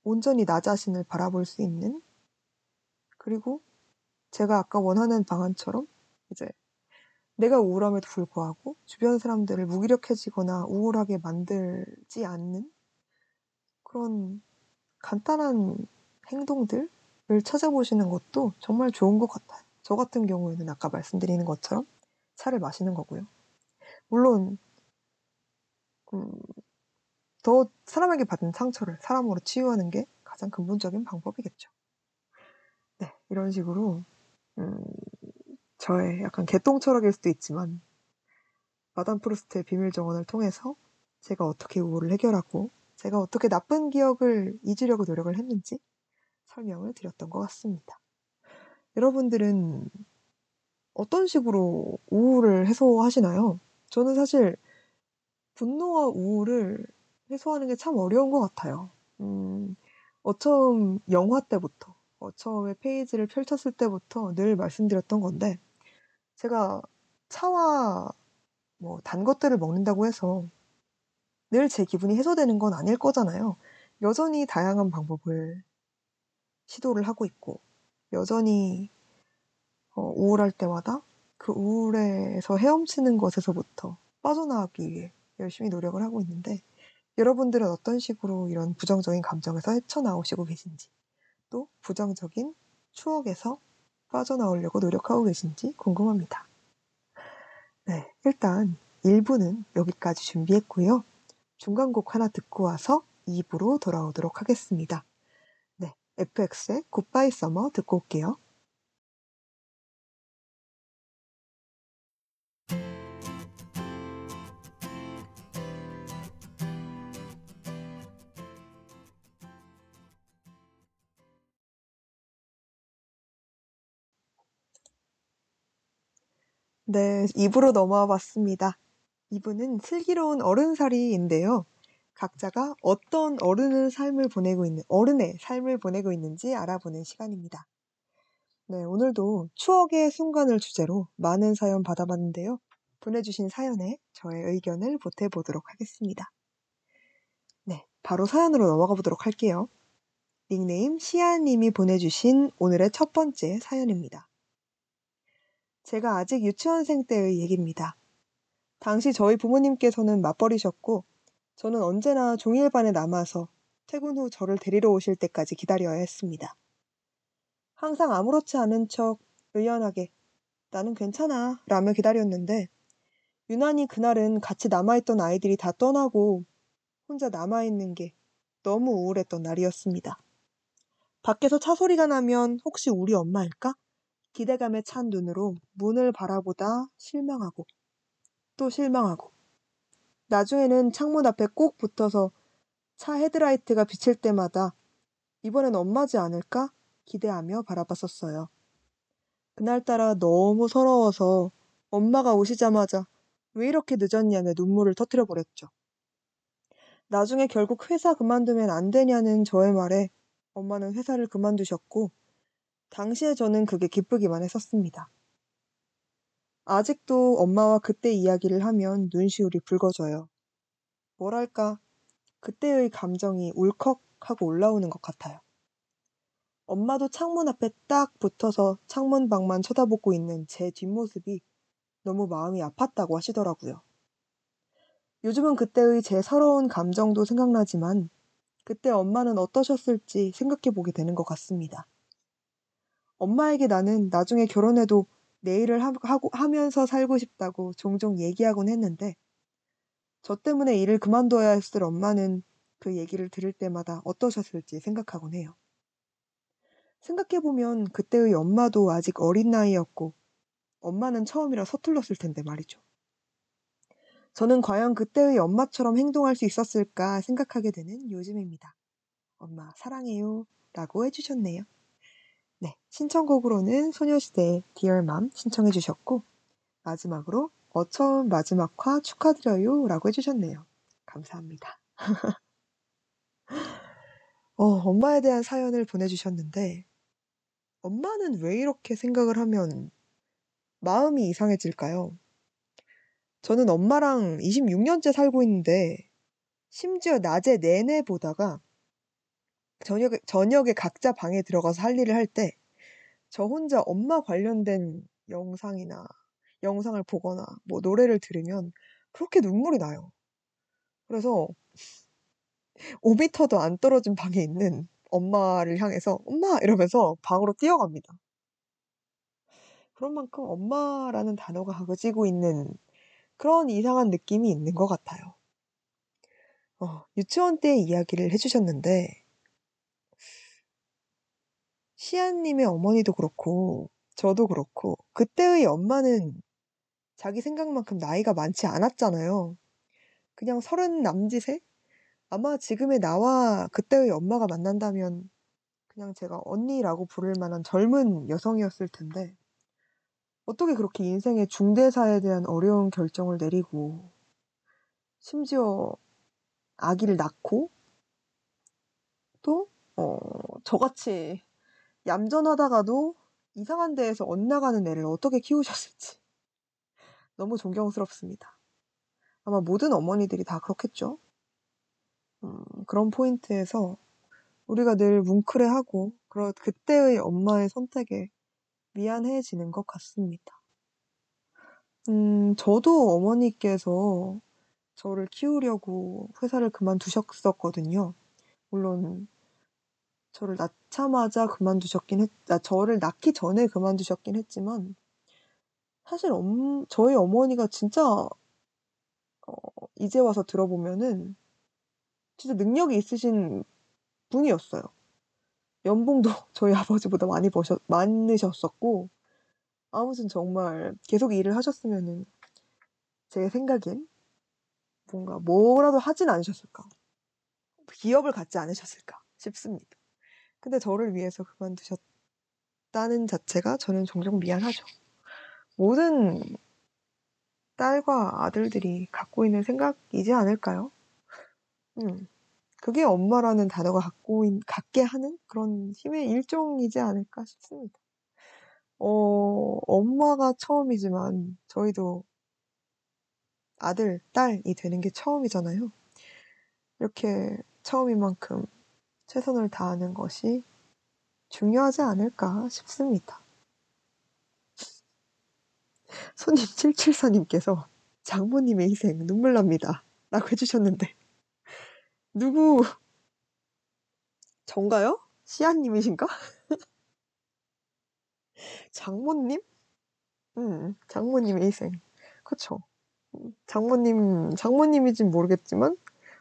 온전히 나 자신을 바라볼 수 있는, 그리고 제가 아까 원하는 방안처럼 이제 내가 우울함에도 불구하고 주변 사람들을 무기력해지거나 우울하게 만들지 않는 그런 간단한 행동들을 찾아보시는 것도 정말 좋은 것 같아요. 저 같은 경우에는 아까 말씀드리는 것처럼 차를 마시는 거고요. 물론 음, 더 사람에게 받은 상처를 사람으로 치유하는 게 가장 근본적인 방법이겠죠. 네, 이런 식으로 음, 저의 약간 개똥 철학일 수도 있지만 마담 프루스트의 비밀 정원을 통해서 제가 어떻게 우울을 해결하고 제가 어떻게 나쁜 기억을 잊으려고 노력을 했는지 설명을 드렸던 것 같습니다. 여러분들은 어떤 식으로 우울을 해소하시나요? 저는 사실 분노와 우울을 해소하는 게 참 어려운 것 같아요. 음, 어처음 영화 때부터, 어처음에 페이지를 펼쳤을 때부터 늘 말씀드렸던 건데, 제가 차와 뭐 단 것들을 먹는다고 해서 늘 제 기분이 해소되는 건 아닐 거잖아요. 여전히 다양한 방법을 시도를 하고 있고, 여전히 어, 우울할 때마다 그 우울에서 헤엄치는 것에서부터 빠져나가기 위해 열심히 노력을 하고 있는데, 여러분들은 어떤 식으로 이런 부정적인 감정에서 헤쳐나오시고 계신지, 또 부정적인 추억에서 빠져나오려고 노력하고 계신지 궁금합니다. 네, 일단 1부는 여기까지 준비했고요. 중간곡 하나 듣고 와서 2부로 돌아오도록 하겠습니다. 네, FX의 굿바이 서머 듣고 올게요. 네, 2부로 넘어와 봤습니다. 2부는 슬기로운 어른살이인데요. 각자가 어떤 어른의 삶을 보내고 있는, 어른의 삶을 보내고 있는지 알아보는 시간입니다. 네, 오늘도 추억의 순간을 주제로 많은 사연 받아봤는데요. 보내주신 사연에 저의 의견을 보태보도록 하겠습니다. 네, 바로 사연으로 넘어가 보도록 할게요. 닉네임 시아님이 보내주신 오늘의 첫 번째 사연입니다. 제가 아직 유치원생 때의 얘기입니다. 당시 저희 부모님께서는 맞벌이셨고 저는 언제나 종일반에 남아서 퇴근 후 저를 데리러 오실 때까지 기다려야 했습니다. 항상 아무렇지 않은 척 의연하게 나는 괜찮아 라며 기다렸는데 유난히 그날은 같이 남아있던 아이들이 다 떠나고 혼자 남아있는 게 너무 우울했던 날이었습니다. 밖에서 차 소리가 나면 혹시 우리 엄마일까? 기대감에 찬 눈으로 문을 바라보다 실망하고 또 실망하고 나중에는 창문 앞에 꼭 붙어서 차 헤드라이트가 비칠 때마다 이번엔 엄마지 않을까 기대하며 바라봤었어요. 그날따라 너무 서러워서 엄마가 오시자마자 왜 이렇게 늦었냐며 눈물을 터뜨려 버렸죠. 나중에 결국 회사 그만두면 안 되냐는 저의 말에 엄마는 회사를 그만두셨고 당시에 저는 그게 기쁘기만 했었습니다. 아직도 엄마와 그때 이야기를 하면 눈시울이 붉어져요. 뭐랄까, 그때의 감정이 울컥하고 올라오는 것 같아요. 엄마도 창문 앞에 딱 붙어서 창문밖만 쳐다보고 있는 제 뒷모습이 너무 마음이 아팠다고 하시더라고요. 요즘은 그때의 제 서러운 감정도 생각나지만 그때 엄마는 어떠셨을지 생각해 보게 되는 것 같습니다. 엄마에게 나는 나중에 결혼해도 내 일을 하고, 하면서 살고 싶다고 종종 얘기하곤 했는데 저 때문에 일을 그만둬야 했을 엄마는 그 얘기를 들을 때마다 어떠셨을지 생각하곤 해요. 생각해보면 그때의 엄마도 아직 어린 나이였고 엄마는 처음이라 서툴렀을 텐데 말이죠. 저는 과연 그때의 엄마처럼 행동할 수 있었을까 생각하게 되는 요즘입니다. 엄마 사랑해요 라고 해주셨네요. 네, 신청곡으로는 소녀시대의 Mom 신청해 주셨고 마지막으로 어처운 마지막화 축하드려요 라고 해주셨네요. 감사합니다. 어, 엄마에 대한 사연을 보내주셨는데 엄마는 왜 이렇게 생각을 하면 마음이 이상해질까요? 저는 엄마랑 26년째 살고 있는데 심지어 낮에 내내 보다가 저녁에, 저녁에 각자 방에 들어가서 할 일을 할 때 저 혼자 엄마 관련된 영상이나 영상을 보거나 뭐 노래를 들으면 그렇게 눈물이 나요. 그래서 5미터도 안 떨어진 방에 있는 엄마를 향해서 엄마 이러면서 방으로 뛰어갑니다. 그런 만큼 엄마라는 단어가 가지고 있는 그런 이상한 느낌이 있는 것 같아요. 어, 유치원 때 이야기를 해주셨는데 시안님의 어머니도 그렇고 저도 그렇고 그때의 엄마는 자기 생각만큼 나이가 많지 않았잖아요. 그냥 서른 남짓에 아마 지금의 나와 그때의 엄마가 만난다면 그냥 제가 언니라고 부를 만한 젊은 여성이었을 텐데 어떻게 그렇게 인생의 중대사에 대한 어려운 결정을 내리고 심지어 아기를 낳고 또 어, 저같이 얌전하다가도 이상한 데에서 엇나가는 애를 어떻게 키우셨을지 너무 존경스럽습니다. 아마 모든 어머니들이 다 그렇겠죠. 음, 그런 포인트에서 우리가 늘 뭉클해하고 그런 그때의 엄마의 선택에 미안해지는 것 같습니다. 음, 저도 어머니께서 저를 키우려고 회사를 그만두셨었거든요. 물론 저를 낳자마자 그만두셨긴 했, 아, 저를 낳기 전에 그만두셨긴 했지만 사실 엄, 저희 어머니가 진짜 어, 이제 와서 들어보면은 진짜 능력이 있으신 분이었어요. 연봉도 저희 아버지보다 많이 버셨, 많으셨었고 아무튼 정말 계속 일을 하셨으면은 제 생각엔 뭔가 뭐라도 하진 않으셨을까. 기업을 갖지 않으셨을까 싶습니다. 근데 저를 위해서 그만두셨다는 자체가 저는 종종 미안하죠. 모든 딸과 아들들이 갖고 있는 생각이지 않을까요? 음, 그게 엄마라는 단어가 갖고 있, 갖게 하는 그런 힘의 일종이지 않을까 싶습니다. 어, 엄마가 처음이지만 저희도 아들, 딸이 되는 게 처음이잖아요. 이렇게 처음인 만큼 최선을 다하는 것이 중요하지 않을까 싶습니다. 손님 774님께서 장모님의 희생 눈물 납니다. 라고 해주셨는데 누구 전가요? 시아님이신가? 장모님? 음, 장모님의 희생. 그쵸. 음, 장모님, 장모님이진 모르겠지만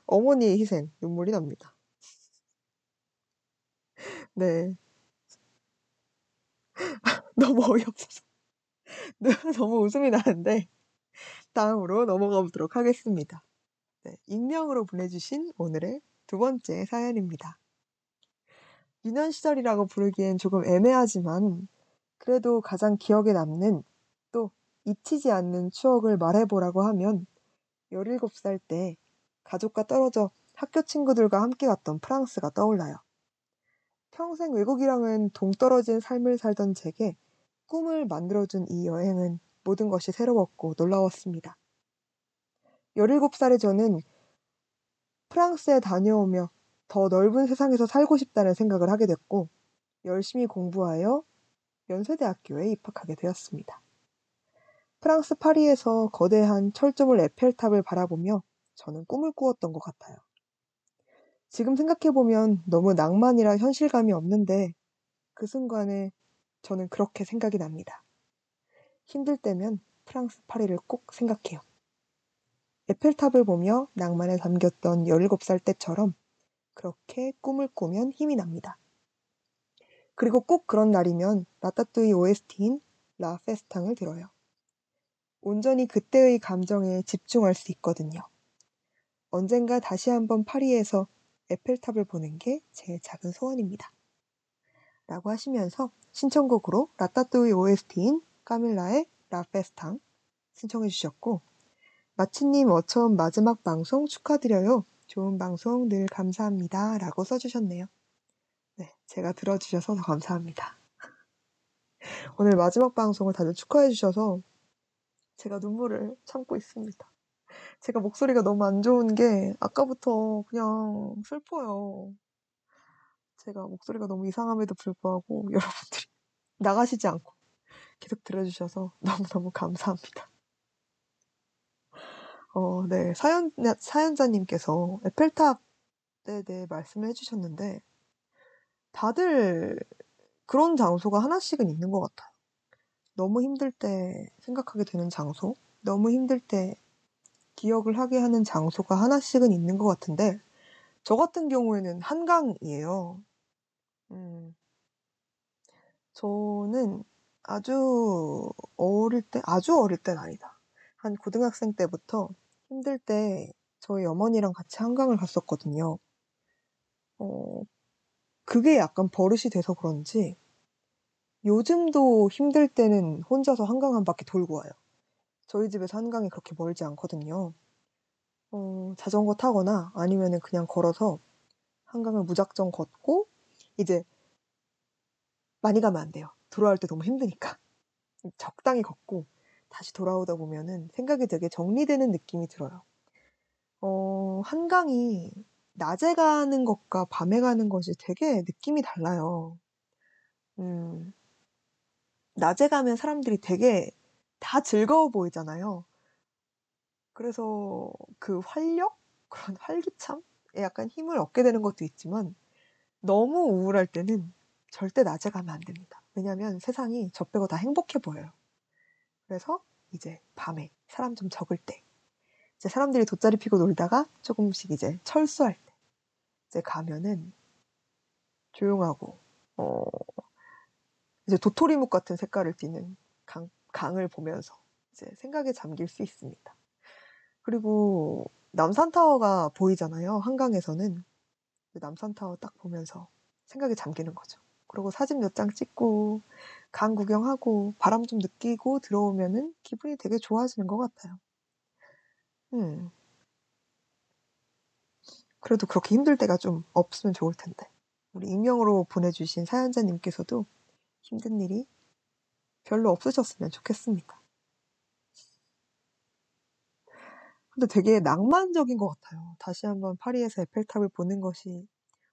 어머니의 희생 눈물이 납니다. 네. 너무 어이없어서 너무 웃음이 나는데 다음으로 넘어가 보도록 하겠습니다. 네, 익명으로 보내주신 오늘의 두 번째 사연입니다. 유년 시절이라고 부르기엔 조금 애매하지만 그래도 가장 기억에 남는 또 잊히지 않는 추억을 말해보라고 하면 17살 때 가족과 떨어져 학교 친구들과 함께 갔던 프랑스가 떠올라요. 평생 외국이랑은 동떨어진 삶을 살던 제게 꿈을 만들어준 이 여행은 모든 것이 새로웠고 놀라웠습니다. 17살의 저는 프랑스에 다녀오며 더 넓은 세상에서 살고 싶다는 생각을 하게 됐고 열심히 공부하여 연세대학교에 입학하게 되었습니다. 프랑스 파리에서 거대한 철조물 에펠탑을 바라보며 저는 꿈을 꾸었던 것 같아요. 지금 생각해보면 너무 낭만이라 현실감이 없는데 그 순간에 저는 그렇게 생각이 납니다. 힘들 때면 프랑스 파리를 꼭 생각해요. 에펠탑을 보며 낭만에 담겼던 17살 때처럼 그렇게 꿈을 꾸면 힘이 납니다. 그리고 꼭 그런 날이면 라따뚜이 OST인 라 페스탕을 들어요. 온전히 그때의 감정에 집중할 수 있거든요. 언젠가 다시 한번 파리에서 에펠탑을 보는 게 제 작은 소원입니다. 라고 하시면서 신청곡으로 라따뚜이 OST인 까밀라의 라페스탕 신청해 주셨고 마치님 어처음 마지막 방송 축하드려요. 좋은 방송 늘 감사합니다. 라고 써주셨네요. 네, 제가 들어주셔서 더 감사합니다. 오늘 마지막 방송을 다들 축하해 주셔서 제가 눈물을 참고 있습니다. 제가 목소리가 너무 안 좋은 게 아까부터 그냥 슬퍼요. 제가 목소리가 너무 이상함에도 불구하고 여러분들이 나가시지 않고 계속 들어주셔서 너무너무 감사합니다. 어, 네. 사연, 사연자님께서 에펠탑에 대해 말씀을 해주셨는데, 다들 그런 장소가 하나씩은 있는 것 같아요. 너무 힘들 때 생각하게 되는 장소, 너무 힘들 때 기억을 하게 하는 장소가 하나씩은 있는 것 같은데, 저 같은 경우에는 한강이에요. 음, 저는 아주 어릴 때, 아주 어릴 땐 아니다. 한 고등학생 때부터 힘들 때 저희 어머니랑 같이 한강을 갔었거든요. 어, 그게 약간 버릇이 돼서 그런지 요즘도 힘들 때는 혼자서 한강 한 바퀴 돌고 와요. 저희 집에서 한강이 그렇게 멀지 않거든요. 어, 자전거 타거나 아니면은 그냥 걸어서 한강을 무작정 걷고 이제 많이 가면 안 돼요. 돌아올 때 너무 힘드니까. 적당히 걷고 다시 돌아오다 보면은 생각이 되게 정리되는 느낌이 들어요. 어, 한강이 낮에 가는 것과 밤에 가는 것이 되게 느낌이 달라요. 음, 낮에 가면 사람들이 되게 다 즐거워 보이잖아요. 그래서 그 활력? 그런 활기참에 약간 힘을 얻게 되는 것도 있지만 너무 우울할 때는 절대 낮에 가면 안 됩니다. 왜냐면 세상이 저 빼고 다 행복해 보여요. 그래서 이제 밤에 사람 좀 적을 때 이제 사람들이 돗자리 피고 놀다가 조금씩 이제 철수할 때 이제 가면은 조용하고 어 이제 도토리묵 같은 색깔을 띠는 강, 강을 보면서 이제 생각에 잠길 수 있습니다. 그리고 남산타워가 보이잖아요. 한강에서는 남산타워 딱 보면서 생각에 잠기는 거죠. 그리고 사진 몇 장 찍고 강 구경하고 바람 좀 느끼고 들어오면은 기분이 되게 좋아지는 것 같아요. 음. 그래도 그렇게 힘들 때가 좀 없으면 좋을 텐데. 우리 익명으로 보내주신 사연자님께서도 힘든 일이 별로 없으셨으면 좋겠습니다. 근데 되게 낭만적인 것 같아요. 다시 한번 파리에서 에펠탑을 보는 것이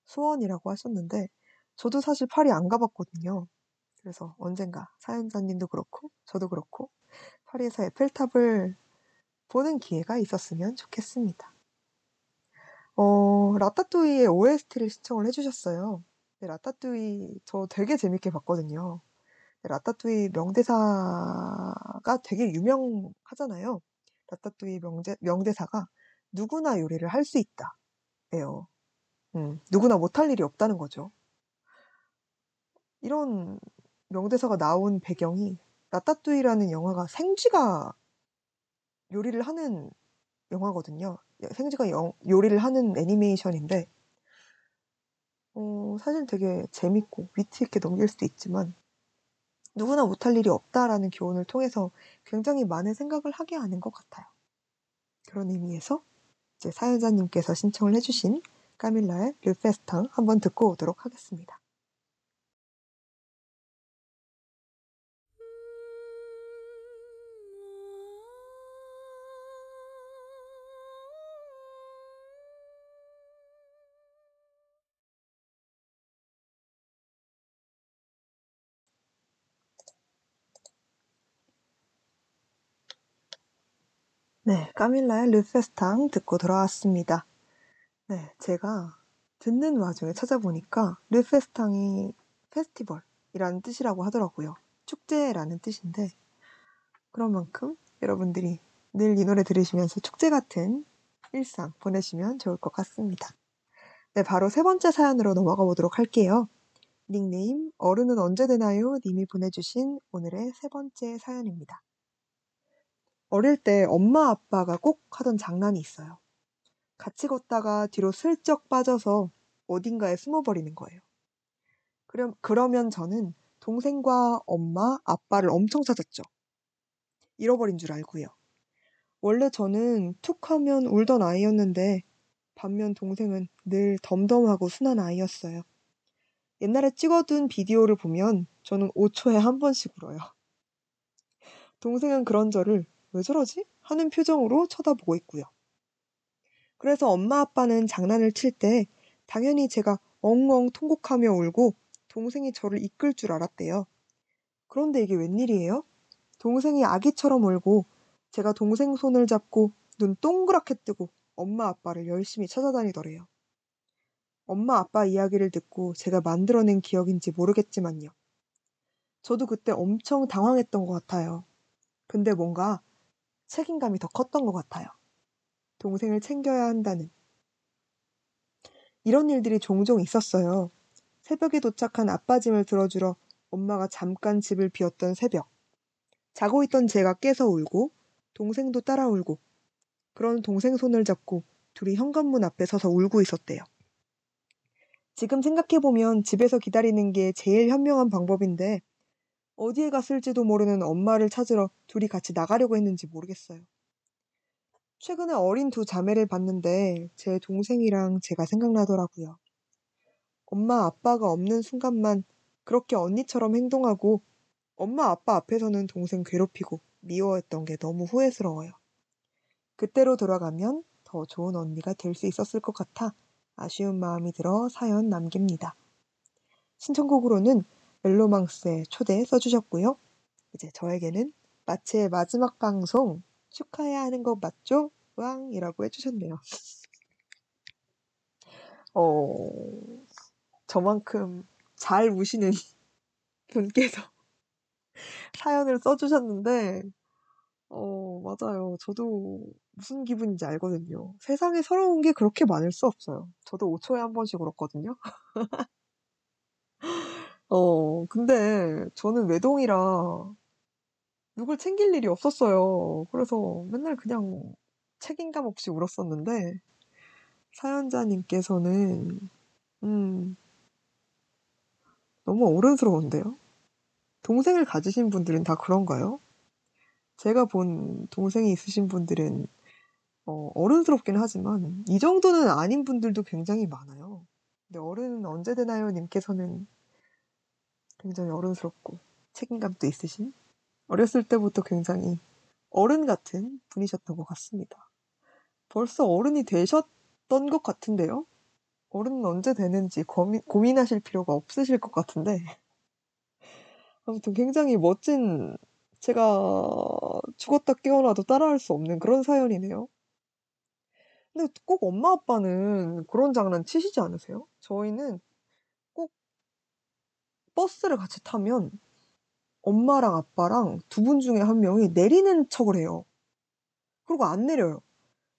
소원이라고 하셨는데 저도 사실 파리 안 가봤거든요. 그래서 언젠가 사연자님도 그렇고 저도 그렇고 파리에서 에펠탑을 보는 기회가 있었으면 좋겠습니다. 어, 라따뚜이의 OST를 신청을 해주셨어요. 네, 라따뚜이 저 되게 재밌게 봤거든요. 네, 라따뚜이 명대사가 되게 유명하잖아요. 라따뚜이 명제, 명대사가 누구나 요리를 할 수 있다. 예요. 음, 누구나 못할 일이 없다는 거죠. 이런 명대사가 나온 배경이 라따뚜이라는 영화가 생쥐가 요리를 하는 영화거든요. 생쥐가 영, 요리를 하는 애니메이션인데 어, 사실 되게 재밌고 위트 있게 넘길 수도 있지만 누구나 못할 일이 없다라는 교훈을 통해서 굉장히 많은 생각을 하게 하는 것 같아요. 그런 의미에서 이제 사연자님께서 신청을 해주신 까밀라의 르페스탕 한번 듣고 오도록 하겠습니다. 네, 까밀라의 르페스탕 듣고 돌아왔습니다. 네, 제가 듣는 와중에 찾아보니까 르페스탕이 페스티벌이라는 뜻이라고 하더라고요. 축제라는 뜻인데 그런 만큼 여러분들이 늘 이 노래 들으시면서 축제 같은 일상 보내시면 좋을 것 같습니다. 네, 바로 세 번째 사연으로 넘어가 보도록 할게요. 닉네임 어른은 언제 되나요? 님이 보내주신 오늘의 세 번째 사연입니다. 어릴 때 엄마 아빠가 꼭 하던 장난이 있어요. 같이 걷다가 뒤로 슬쩍 빠져서 어딘가에 숨어버리는 거예요. 그럼, 그러면 저는 동생과 엄마, 아빠를 엄청 찾았죠. 잃어버린 줄 알고요. 원래 저는 툭 하면 울던 아이였는데 반면 동생은 늘 덤덤하고 순한 아이였어요. 옛날에 찍어둔 비디오를 보면 저는 5초에 한 번씩 울어요. 동생은 그런 저를 왜 저러지? 하는 표정으로 쳐다보고 있고요. 그래서 엄마 아빠는 장난을 칠 때 당연히 제가 엉엉 통곡하며 울고 동생이 저를 이끌 줄 알았대요. 그런데 이게 웬일이에요? 동생이 아기처럼 울고 제가 동생 손을 잡고 눈 동그랗게 뜨고 엄마 아빠를 열심히 찾아다니더래요. 엄마 아빠 이야기를 듣고 제가 만들어낸 기억인지 모르겠지만요. 저도 그때 엄청 당황했던 것 같아요. 근데 뭔가 책임감이 더 컸던 것 같아요. 동생을 챙겨야 한다는. 이런 일들이 종종 있었어요. 새벽에 도착한 아빠 짐을 들어주러 엄마가 잠깐 집을 비웠던 새벽. 자고 있던 제가 깨서 울고 동생도 따라 울고 그런 동생 손을 잡고 둘이 현관문 앞에 서서 울고 있었대요. 지금 생각해보면 집에서 기다리는 게 제일 현명한 방법인데 어디에 갔을지도 모르는 엄마를 찾으러 둘이 같이 나가려고 했는지 모르겠어요. 최근에 어린 두 자매를 봤는데 제 동생이랑 제가 생각나더라고요. 엄마 아빠가 없는 순간만 그렇게 언니처럼 행동하고 엄마 아빠 앞에서는 동생 괴롭히고 미워했던 게 너무 후회스러워요. 그때로 돌아가면 더 좋은 언니가 될 수 있었을 것 같아 아쉬운 마음이 들어 사연 남깁니다. 신청곡으로는 멜로망스의 초대 써주셨고요. 이제 저에게는 마치의 마지막 방송 축하해야 하는 거 맞죠? 왕이라고 해주셨네요. 어, 저만큼 잘 우시는 분께서 사연을 써주셨는데, 어, 맞아요. 저도 무슨 기분인지 알거든요. 세상에 서러운 게 그렇게 많을 수 없어요. 저도 5초에 한 번씩 울었거든요. 어, 근데 저는 외동이라 누굴 챙길 일이 없었어요. 그래서 맨날 그냥 책임감 없이 울었었는데, 사연자님께서는, 음, 너무 어른스러운데요? 동생을 가지신 분들은 다 그런가요? 제가 본 동생이 있으신 분들은 어, 어른스럽긴 하지만 이 정도는 아닌 분들도 굉장히 많아요. 근데 어른은 언제 되나요? 님께서는 굉장히 어른스럽고 책임감도 있으신 어렸을 때부터 굉장히 어른 같은 분이셨던 것 같습니다. 벌써 어른이 되셨던 것 같은데요? 어른은 언제 되는지 고민 고민하실 필요가 없으실 것 같은데 아무튼 굉장히 멋진 제가 죽었다 깨어나도 따라할 수 없는 그런 사연이네요. 근데 꼭 엄마 아빠는 그런 장난 치시지 않으세요? 저희는 꼭 버스를 같이 타면 엄마랑 아빠랑 두 분 중에 한 명이 내리는 척을 해요. 그리고 안 내려요.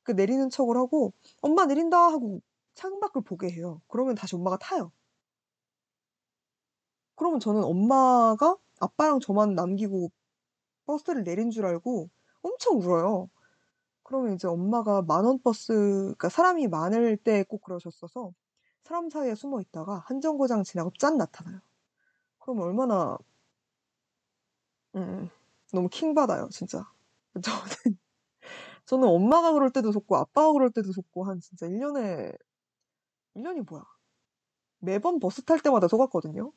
그 내리는 척을 하고 "엄마 내린다." 하고 창밖을 보게 해요. 그러면 다시 엄마가 타요. 그러면 저는 엄마가 아빠랑 저만 남기고 버스를 내린 줄 알고 엄청 울어요. 그러면 이제 엄마가 만원 버스 그러니까 사람이 많을 때 꼭 그러셨어서 사람 사이에 숨어 있다가 한 정거장 지나고 짠 나타나요. 그럼 얼마나 음 너무 킹 받아요 진짜. 저는 저는 엄마가 그럴 때도 속고 아빠가 그럴 때도 속고 한 진짜 1 년에 1 년이 뭐야. 매번 버스 탈 때마다 속았거든요.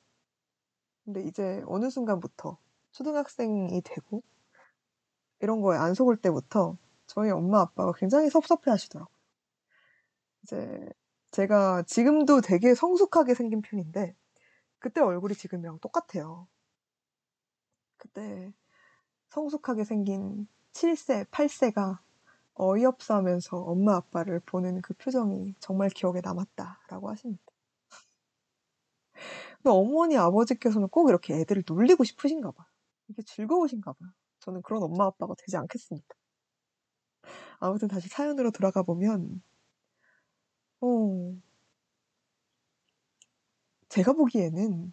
근데 이제 어느 순간부터 초등학생이 되고 이런 거에 안 속을 때부터 저희 엄마 아빠가 굉장히 섭섭해 하시더라고요. 이제 제가 지금도 되게 성숙하게 생긴 편인데 그때 얼굴이 지금이랑 똑같아요. 그때 성숙하게 생긴 7 세, 8 세가 어이없어 하면서 엄마 아빠를 보는 그 표정이 정말 기억에 남았다라고 하십니다. 근데 어머니 아버지께서는 꼭 이렇게 애들을 놀리고 싶으신가 봐요. 이게 즐거우신가 봐요. 저는 그런 엄마 아빠가 되지 않겠습니다. 아무튼 다시 사연으로 돌아가 보면 어 제가 보기에는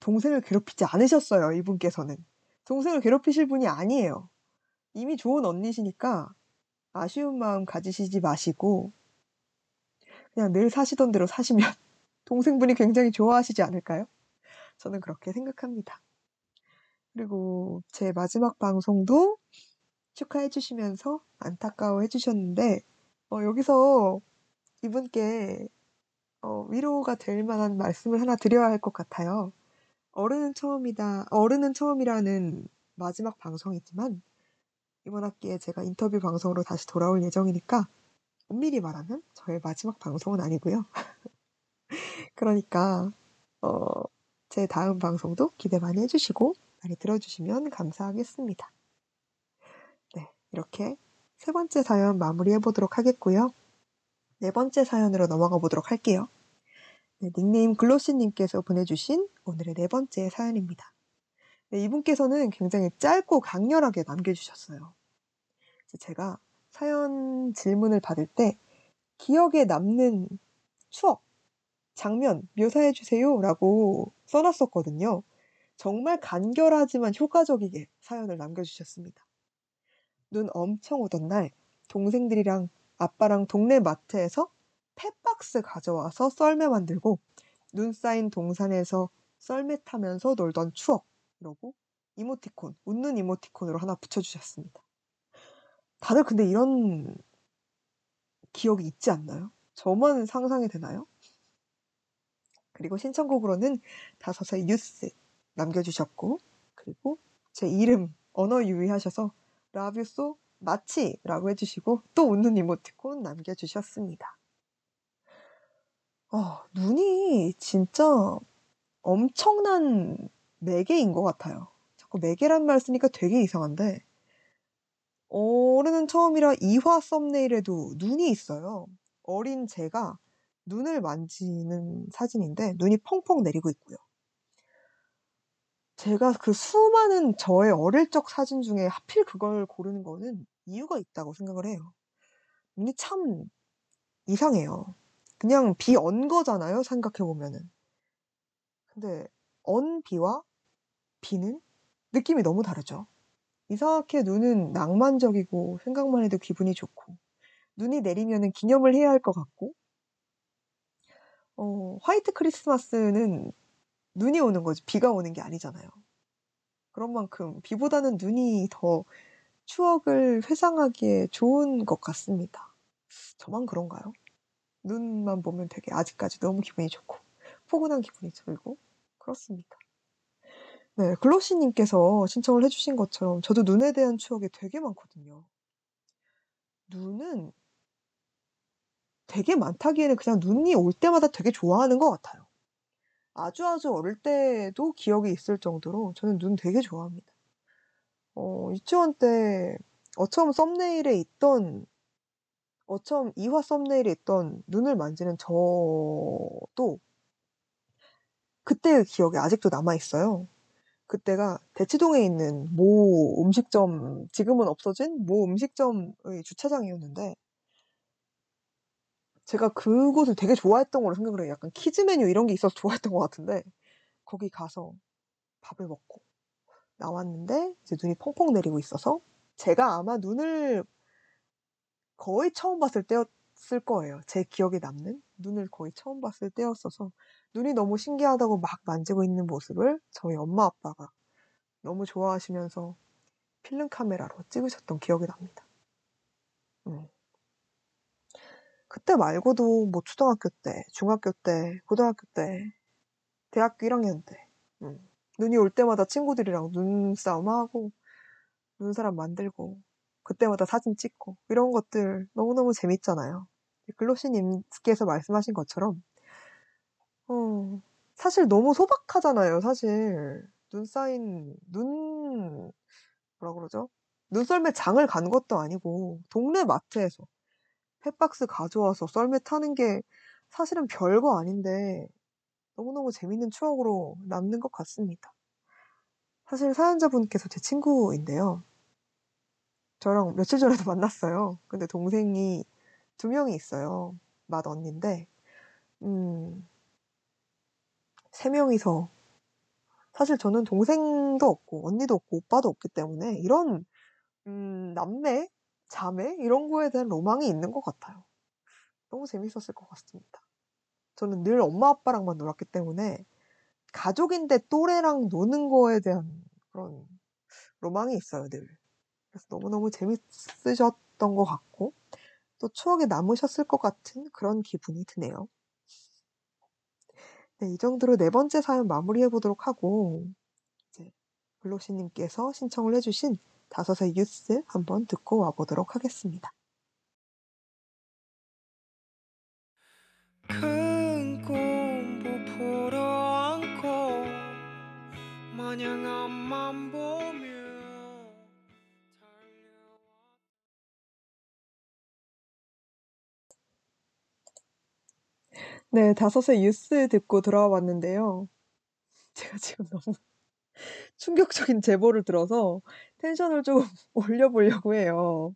동생을 괴롭히지 않으셨어요 이분께서는. 동생을 괴롭히실 분이 아니에요. 이미 좋은 언니시니까 아쉬운 마음 가지시지 마시고 그냥 늘 사시던 대로 사시면 동생분이 굉장히 좋아하시지 않을까요? 저는 그렇게 생각합니다. 그리고 제 마지막 방송도 축하해 주시면서 안타까워 해 주셨는데 어 여기서 이분께 어 위로가 될 만한 말씀을 하나 드려야 할 것 같아요. 어른은 처음이다 어른은 처음이라는 마지막 방송이지만 이번 학기에 제가 인터뷰 방송으로 다시 돌아올 예정이니까 엄밀히 말하면 저의 마지막 방송은 아니고요. 그러니까 어 제 다음 방송도 기대 많이 해 주시고 많이 들어 주시면 감사하겠습니다. 네. 이렇게 세 번째 사연 마무리해 보도록 하겠고요. 네 번째 사연으로 넘어가 보도록 할게요. 네 닉네임 글로시 님께서 보내주신 오늘의 네 번째 사연입니다. 네 이분께서는 굉장히 짧고 강렬하게 남겨 주셨어요. 이제 제가 사연 질문을 받을 때 "기억에 남는 추억, 장면 묘사해 주세요."라고 써 놨었거든요. 정말 간결하지만 효과적이게 사연을 남겨 주셨습니다. 눈 엄청 오던 날 동생들이랑 아빠랑 동네 마트에서 펫박스 가져와서 썰매 만들고 눈 쌓인 동산에서 썰매 타면서 놀던 추억 이러고 이모티콘, 웃는 이모티콘으로 하나 붙여 주셨습니다. 다들 근데 이런 기억이 있지 않나요? 저만 상상이 되나요? 그리고 신청곡으로는 다섯의 뉴스 남겨 주셨고 그리고 제 이름 언어 유의하셔서 "Love you so much라고 해 주시고 또 웃는 이모티콘 남겨 주셨습니다. 어 눈이 진짜 엄청난 매개인 것 같아요. 자꾸 매개란 말 쓰니까 되게 이상한데 어른은 처음이라 2화 썸네일에도 눈이 있어요. 어린 제가 눈을 만지는 사진인데 눈이 펑펑 내리고 있고요. 제가 그 수많은 저의 어릴 적 사진 중에 하필 그걸 고르는 거는 이유가 있다고 생각을 해요. 눈이 참 이상해요. 그냥 비 언 거잖아요 생각해 보면은. 근데 언 비와 비는 느낌이 너무 다르죠. 이상하게 눈은 낭만적이고 생각만 해도 기분이 좋고 눈이 내리면은 기념을 해야 할 것 같고 어 화이트 크리스마스는 눈이 오는 거지 비가 오는 게 아니잖아요. 그런 만큼 비보다는 눈이 더 추억을 회상하기에 좋은 것 같습니다. 저만 그런가요? 눈만 보면 되게 아직까지 너무 기분이 좋고 포근한 기분이 들고 그렇습니다. 네. 글로시 님께서 신청을 해 주신 것처럼 저도 눈에 대한 추억이 되게 많거든요. 눈은 되게 많다기에는 그냥 눈이 올 때마다 되게 좋아하는 것 같아요. 아주 아주 어릴 때도 기억이 있을 정도로 저는 눈 되게 좋아합니다. 어 유치원 때 어처음 썸네일에 있던 어처음 2화 썸네일에 있던 눈을 만지는 저도 그때의 기억이 아직도 남아 있어요. 그때가 대치동에 있는 모 음식점 지금은 없어진 모 음식점의 주차장이었는데 제가 그곳을 되게 좋아했던 걸로 생각을 해요. 약간 kids 메뉴 이런 게 있어서 좋아했던 것 같은데 거기 가서 밥을 먹고 나왔는데 이제 눈이 펑펑 내리고 있어서 제가 아마 눈을 거의 처음 봤을 때였을 거예요. 제 기억에 남는 눈을 거의 처음 봤을 때였어서 눈이 너무 신기하다고 막 만지고 있는 모습을 저희 엄마 아빠가 너무 좋아하시면서 필름 카메라로 찍으셨던 기억이 납니다. 음. 그때 말고도 뭐 초등학교 때, 중학교 때, 고등학교 때, 대학교 1학년 때, 음. 눈이 올 때마다 친구들이랑 눈싸움하고, 눈사람 만들고, 그때마다 사진 찍고, 이런 것들 너무너무 재밌잖아요. 글로시님께서 말씀하신 것처럼, 어, 사실 너무 소박하잖아요, 사실. 눈 쌓인, 눈, 뭐라 그러죠? 눈썰매 장을 가는 것도 아니고, 동네 마트에서 펫박스 가져와서 썰매 타는 게 사실은 별거 아닌데 너무너무 재밌는 추억으로 남는 것 같습니다. 사실 사연자분께서 제 친구인데요. 저랑 며칠 전에도 만났어요. 근데 동생이 두 명이 있어요. 맏 언니인데, 음, 세 명이서 사실 저는 동생도 없고 언니도 없고 오빠도 없기 때문에 이런 음, 남매, 자매 이런 거에 대한 로망이 있는 것 같아요. 너무 재밌었을 것 같습니다. 저는 늘 엄마 아빠랑만 놀았기 때문에 가족인데 또래랑 노는 거에 대한 그런 로망이 있어요, 늘. 그래서 너무너무 재밌으셨던 것 같고 또 추억에 남으셨을 것 같은 그런 기분이 드네요. 네, 이 정도로 네 번째 사연 마무리해 보도록 하고 이제 블로시님께서 신청을 해주신 다섯의 뉴스 한번 듣고 와보도록 하겠습니다. 큰꿈 부풀어 안고 마냥 앞만 보며 네, 다섯의 뉴스 듣고 들어와 봤는데요. 제가 지금 너무 충격적인 제보를 들어서 텐션을 좀 올려 보려고 해요.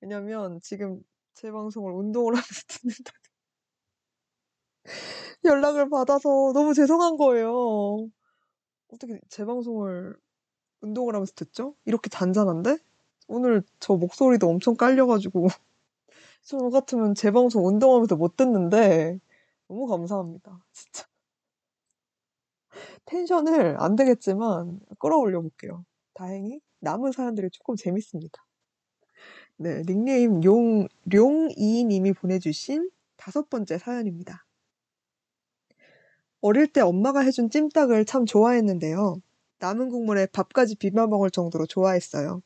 왜냐면 지금 제 방송을 운동을 하면서 듣는다는 연락을 받아서 너무 죄송한 거예요. 어떻게 제 방송을 운동을 하면서 듣죠? 이렇게 잔잔한데? 오늘 저 목소리도 엄청 깔려가지고 저 같으면 제 방송 운동하면서 못 듣는데 너무 감사합니다. 진짜. 텐션을 안 되겠지만 끌어올려 볼게요. 다행히 남은 사연들이 조금 재밌습니다. 네, 닉네임 용, 룡이 님이 보내주신 다섯 번째 사연입니다. 어릴 때 엄마가 해준 찜닭을 참 좋아했는데요. 남은 국물에 밥까지 비벼 먹을 정도로 좋아했어요.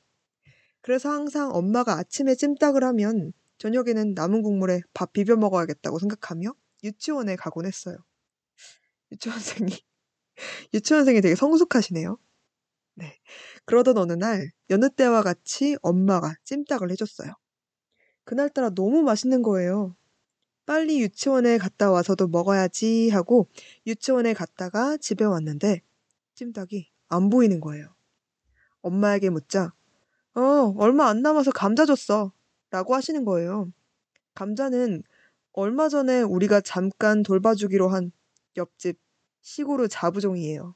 그래서 항상 엄마가 아침에 찜닭을 하면 저녁에는 남은 국물에 밥 비벼 먹어야겠다고 생각하며 유치원에 가곤 했어요. 유치원생이 유치원생이 되게 성숙하시네요. 네. 그러던 어느 날 여느 때와 같이 엄마가 찜닭을 해줬어요. 그날따라 너무 맛있는 거예요. 빨리 유치원에 갔다 와서도 먹어야지 하고 유치원에 갔다가 집에 왔는데 찜닭이 안 보이는 거예요. 엄마에게 묻자, 어, 얼마 안 남아서 감자 줬어. 라고 하시는 거예요. 감자는 얼마 전에 우리가 잠깐 돌봐주기로 한 옆집 시골의 자부종이에요.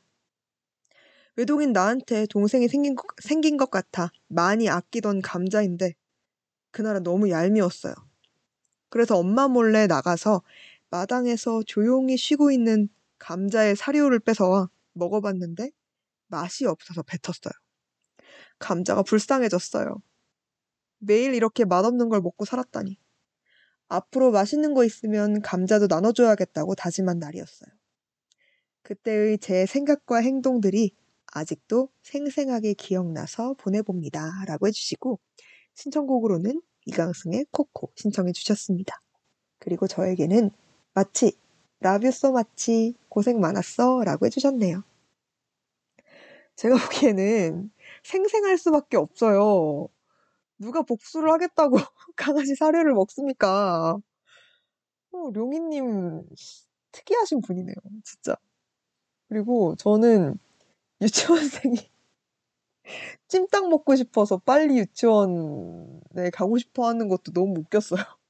외동인 나한테 동생이 생긴 것, 생긴 것 같아 많이 아끼던 감자인데 그날은 너무 얄미웠어요. 그래서 엄마 몰래 나가서 마당에서 조용히 쉬고 있는 감자의 사료를 뺏어와 먹어봤는데 맛이 없어서 뱉었어요. 감자가 불쌍해졌어요. 매일 이렇게 맛없는 걸 먹고 살았다니. 앞으로 맛있는 거 있으면 감자도 나눠줘야겠다고 다짐한 날이었어요. 그때의 제 생각과 행동들이 아직도 생생하게 기억나서 보내봅니다. 라고 해주시고 신청곡으로는 이강승의 코코 신청해 주셨습니다. 그리고 저에게는 마치 "Love you so much. 고생 많았어." 라고 해 주셨네요. 제가 보기에는 생생할 수밖에 없어요. 누가 복수를 하겠다고 강아지 사료를 먹습니까? 어 룡이님 특이하신 분이네요 진짜. 그리고 저는 유치원생이 찜닭 먹고 싶어서 빨리 유치원에 가고 싶어 하는 것도 너무 웃겼어요.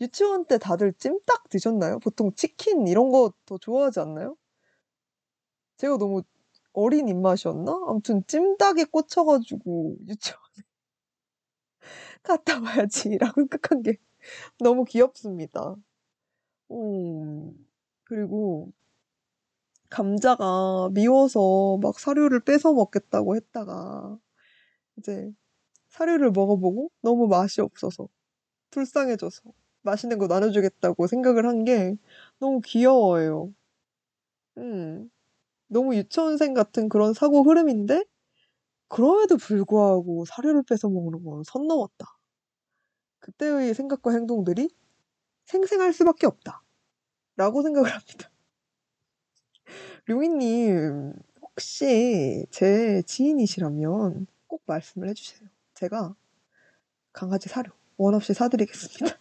유치원 때 다들 찜닭 드셨나요? 보통 치킨 이런 거 더 좋아하지 않나요? 제가 너무 어린 입맛이었나? 아무튼 찜닭에 꽂혀 가지고 유치원에 '갔다 와야지.'라고 생각한 게 너무 귀엽습니다. 어 그리고 감자가 미워서 막 사료를 뺏어 먹겠다고 했다가 이제 사료를 먹어 보고 너무 맛이 없어서 불쌍해져서 맛있는 거 나눠 주겠다고 생각을 한 게 너무 귀여워요. 음. 너무 유치원생 같은 그런 사고 흐름인데 그럼에도 불구하고 사료를 뺏어 먹는 건 선 넘었다. 그때의 생각과 행동들이 '생생할 수밖에 없다.'라고 생각을 합니다. 룡이님 혹시 제 지인이시라면 꼭 말씀을 해 주세요. 제가 강아지 사료 원 없이 사 드리겠습니다.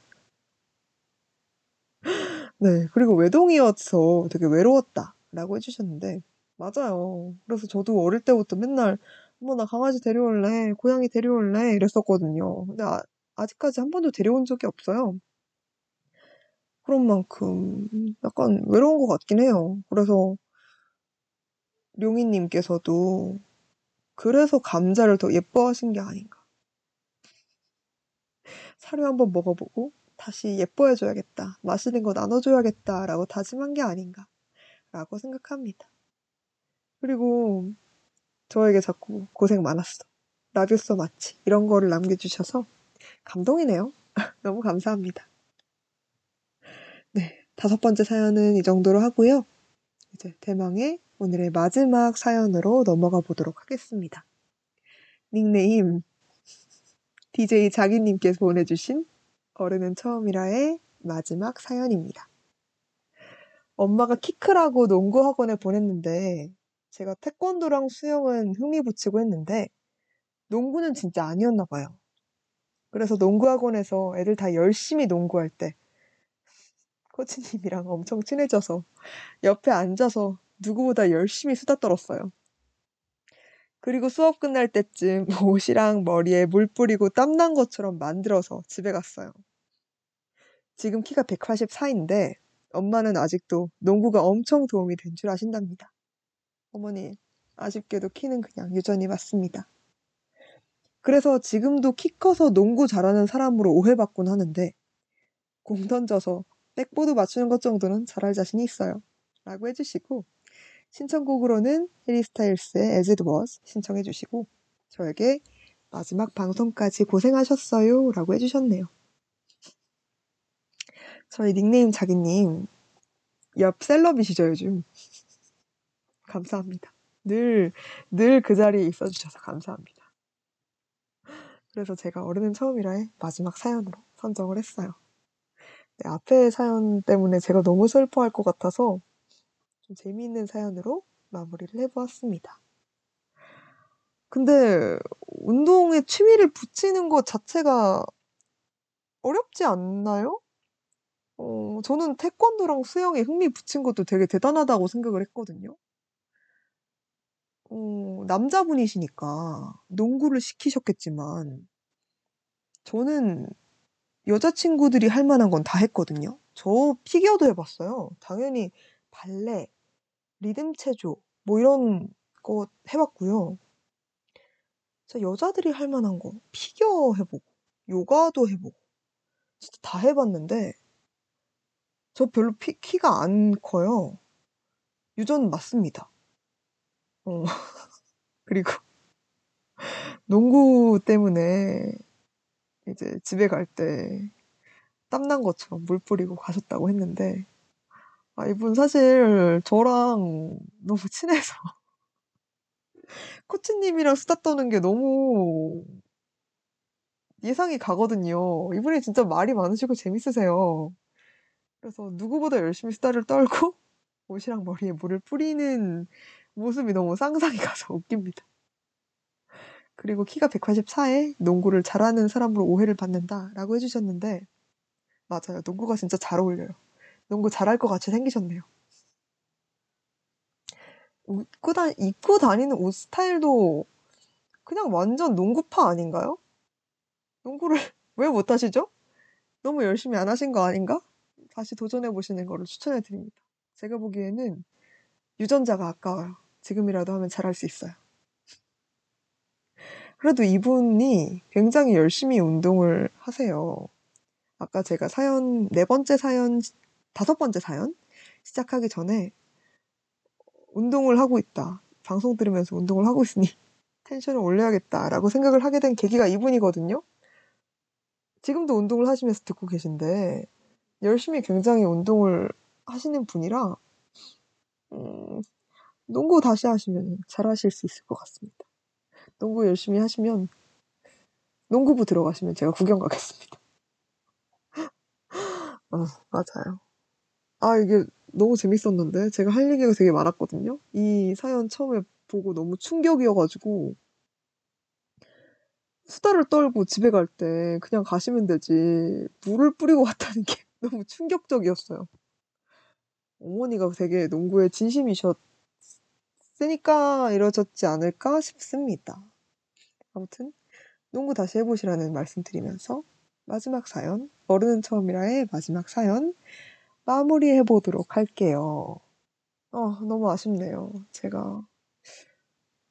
네. 그리고 "외동이어서 되게 외로웠다."라고 해 주셨는데 맞아요. 그래서 저도 어릴 때부터 맨날 "엄마 나 강아지 데려올래. 고양이 데려올래." 이랬었거든요. 근데 아 아직까지 한 번도 데려온 적이 없어요. 그런 만큼 약간 외로운 것 같긴 해요. 그래서 룡이님께서도 그래서 감자를 더 예뻐하신 게 아닌가. '사료 한번 먹어 보고 다시 예뻐해 줘야겠다. 맛있는 거 나눠 줘야겠다.'라고 다짐한 게 아닌가 라고 생각합니다. 그리고 저에게 자꾸 "고생 많았어. So much." 이런 거를 남겨 주셔서 감동이네요. 너무 감사합니다. 네. 5 번째 사연은 이 정도로 하고요. 이제 대망의 오늘의 마지막 사연으로 넘어가 보도록 하겠습니다. 닉네임 DJ 자기님께서 보내 주신 어른은 처음이라의 마지막 사연입니다. 엄마가 키 크라고 농구 학원에 보냈는데 제가 태권도랑 수영은 흥미 붙이고 했는데 농구는 진짜 아니었나 봐요. 그래서 농구 학원에서 애들 다 열심히 농구할 때 코치님이랑 엄청 친해져서 옆에 앉아서 누구보다 열심히 수다 떨었어요. 그리고 수업 끝날 때쯤 옷이랑 머리에 물 뿌리고 땀난 것처럼 만들어서 집에 갔어요. 지금 키가 184 인데 엄마는 아직도 농구가 엄청 도움이 된 줄 아신답니다. 어머니 아쉽게도 키는 그냥 유전이 맞습니다. 그래서 지금도 키 커서 농구 잘하는 사람으로 오해받곤 하는데 공 던져서 백보드 맞추는 것 정도는 잘할 자신이 있어요. 라고 해 주시고 신청곡으로는 해리 스타일스의 As It Was 신청해 주시고 저에게 마지막 방송까지 고생하셨어요. 라고 해 주셨네요. 저희 닉네임 자기님 옆 셀럽이시죠 요즘. 감사합니다. 늘, 늘 그 자리에 있어 주셔서 감사합니다. 그래서 제가 어른은 처음이라의 마지막 사연으로 선정을 했어요. 네, 앞에 사연 때문에 제가 너무 슬퍼할 것 같아서 좀 재미있는 사연으로 마무리를 해 보았습니다. 근데 운동에 취미를 붙이는 것 자체가 어렵지 않나요? 어 저는 태권도랑 수영에 흥미 붙인 것도 되게 대단하다고 생각을 했거든요. 어 남자분이시니까 농구를 시키셨겠지만 저는 여자친구들이 할 만한 건 다 했거든요. 저 피겨도 해 봤어요. 당연히 발레, 리듬 체조 뭐 이런 거 해 봤고요. 진짜 여자들이 할 만한 거 피겨 해 보고 요가도 해 보고 진짜 다 해 봤는데 저 별로 피 키가 안 커요. 유전 맞습니다. 어 그리고 농구 때문에 이제 집에 갈 때 땀난 것처럼 물 뿌리고 가셨다고 했는데 아 이분 사실 저랑 너무 친해서 코치님이랑 수다 떠는 게 너무 예상이 가거든요. 이분이 진짜 말이 많으시고 재밌으세요. 그래서 누구보다 열심히 수다를 떨고 옷이랑 머리에 물을 뿌리는 모습이 너무 상상이 가서 웃깁니다. 그리고 키가 184에 농구를 잘하는 사람으로 오해를 받는다라고 해주셨는데 맞아요. 농구가 진짜 잘 어울려요. 농구 잘할 것 같이 생기셨네요. 입고, 다, 입고 다니는 옷 스타일도 그냥 완전 농구파 아닌가요? 농구를 왜 못하시죠? 너무 열심히 안 하신 거 아닌가? 다시 도전해 보시는 거를 추천해 드립니다. 제가 보기에는 유전자가 아까워요. 지금이라도 하면 잘할 수 있어요. 그래도 이분이 굉장히 열심히 운동을 하세요. 아까 제가 사연, 네 번째 사연, 다섯 번째 사연 시작하기 전에 운동을 하고 있다. 방송 들으면서 운동을 하고 있으니 텐션을 올려야겠다라고 생각을 하게 된 계기가 이분이거든요. 지금도 운동을 하시면서 듣고 계신데 열심히 굉장히 운동을 하시는 분이라 음, 농구 다시 하시면 잘하실 수 있을 것 같습니다. 농구 열심히 하시면 농구부 들어가시면 제가 구경 가겠습니다. 어, 맞아요. 아, 이게 너무 재밌었는데 제가 할 얘기가 되게 많았거든요. 이 사연 처음에 보고 너무 충격이어가지고 수다를 떨고 집에 갈 때 그냥 가시면 되지 물을 뿌리고 왔다는 게 너무 충격적이었어요. 어머니가 되게 농구에 진심이셨으니까 이러졌지 않을까 싶습니다. 아무튼 농구 다시 해보시라는 말씀 드리면서 마지막 사연, 어른은 처음이라의 마지막 사연 마무리해 보도록 할게요. 어, 너무 아쉽네요. 제가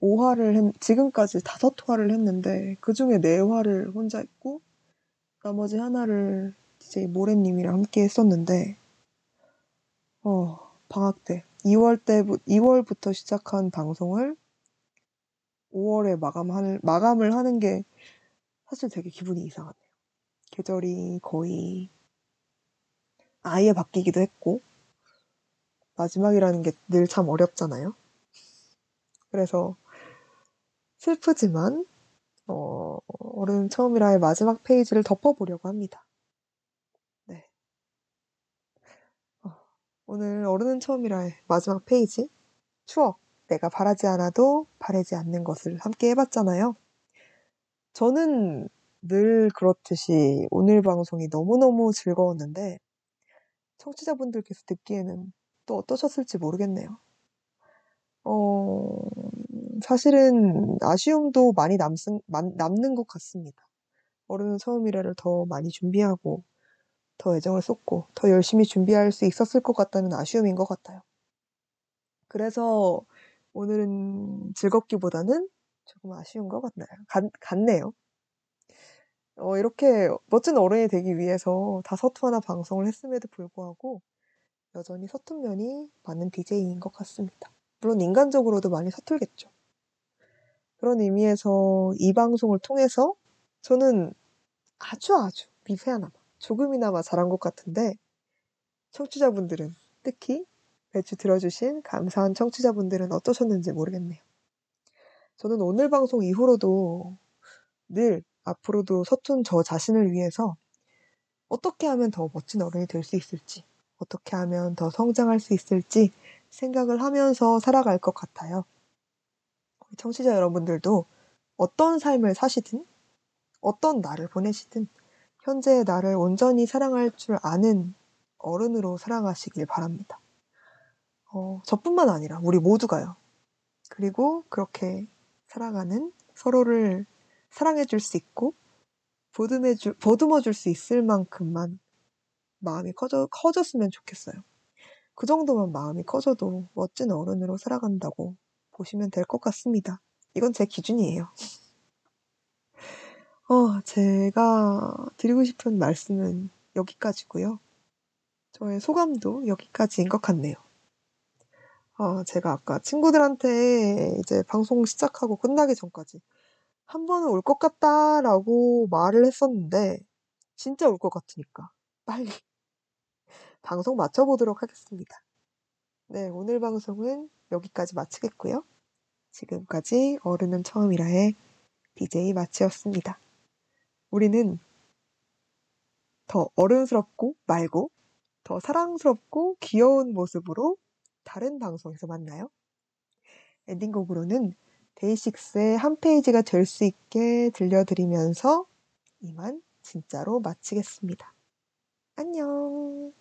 5화를 했, 지금까지 5화를 했는데 그 중에 4화를 혼자 했고 나머지 하나를 DJ 모래님이랑 함께 했었는데 어, 방학 때 2월 때 2월부터 시작한 방송을 5월에 마감하는 마감을 하는 게 사실 되게 기분이 이상하네요. 계절이 거의 아예 바뀌기도 했고 마지막이라는 게 늘 참 어렵잖아요. 그래서 슬프지만 어, 어른 처음이라의 마지막 페이지를 덮어보려고 합니다. 네. 어, 오늘 어른은 처음이라의 마지막 페이지 추억 내가 바라지 않아도 바라지 않는 것을 함께 해봤잖아요. 저는 늘 그렇듯이 오늘 방송이 너무너무 즐거웠는데 청취자분들께서 듣기에는 또 어떠셨을지 모르겠네요. 어, 사실은 아쉬움도 많이 남 남는 것 같습니다. 어른은 처음이라를 더 많이 준비하고 더 애정을 쏟고 더 열심히 준비할 수 있었을 것 같다는 아쉬움인 것 같아요. 그래서 오늘은 즐겁기보다는 조금 아쉬운 것 같나요? 같, 같네요. 어, 이렇게 멋진 어른이 되기 위해서 다 서투하나 방송을 했음에도 불구하고 여전히 서툰 면이 많은 DJ인 것 같습니다. 물론 인간적으로도 많이 서툴겠죠. 그런 의미에서 이 방송을 통해서 저는 아주 아주 미세하나마 조금이나마 잘한 것 같은데 청취자분들은 특히 매주 들어주신 감사한 청취자분들은 어떠셨는지 모르겠네요. 저는 오늘 방송 이후로도 늘 앞으로도 서툰 저 자신을 위해서 어떻게 하면 더 멋진 어른이 될 수 있을지, 어떻게 하면 더 성장할 수 있을지 생각을 하면서 살아갈 것 같아요. 청취자 여러분들도 어떤 삶을 사시든, 어떤 날을 보내시든, 현재의 나를 온전히 사랑할 줄 아는 어른으로 살아가시길 바랍니다. 어, 저뿐만 아니라 우리 모두가요. 그리고 그렇게 살아가는 서로를 사랑해 줄 수 있고 보듬해 줄, 보듬어 줄 수 있을 만큼만 마음이 커져, 커졌으면 좋겠어요. 그 정도만 마음이 커져도 멋진 어른으로 살아간다고 보시면 될 것 같습니다. 이건 제 기준이에요. 어, 제가 드리고 싶은 말씀은 여기까지고요. 저의 소감도 여기까지인 것 같네요. 어, 제가 아까 친구들한테 이제 방송 시작하고 끝나기 전까지 한 번은 올 것 같다라고 말을 했었는데 진짜 올 것 같으니까 빨리 방송 마쳐 보도록 하겠습니다. 네, 오늘 방송은 여기까지 마치겠고요. 지금까지 어른은 처음이라의 BJ 마치였습니다. 우리는 더 어른스럽고 말고 더 사랑스럽고 귀여운 모습으로 다른 방송에서 만나요. 엔딩곡으로는 데이식스의 한 페이지가 될 수 있게 들려드리면서 이만 진짜로 마치겠습니다. 안녕.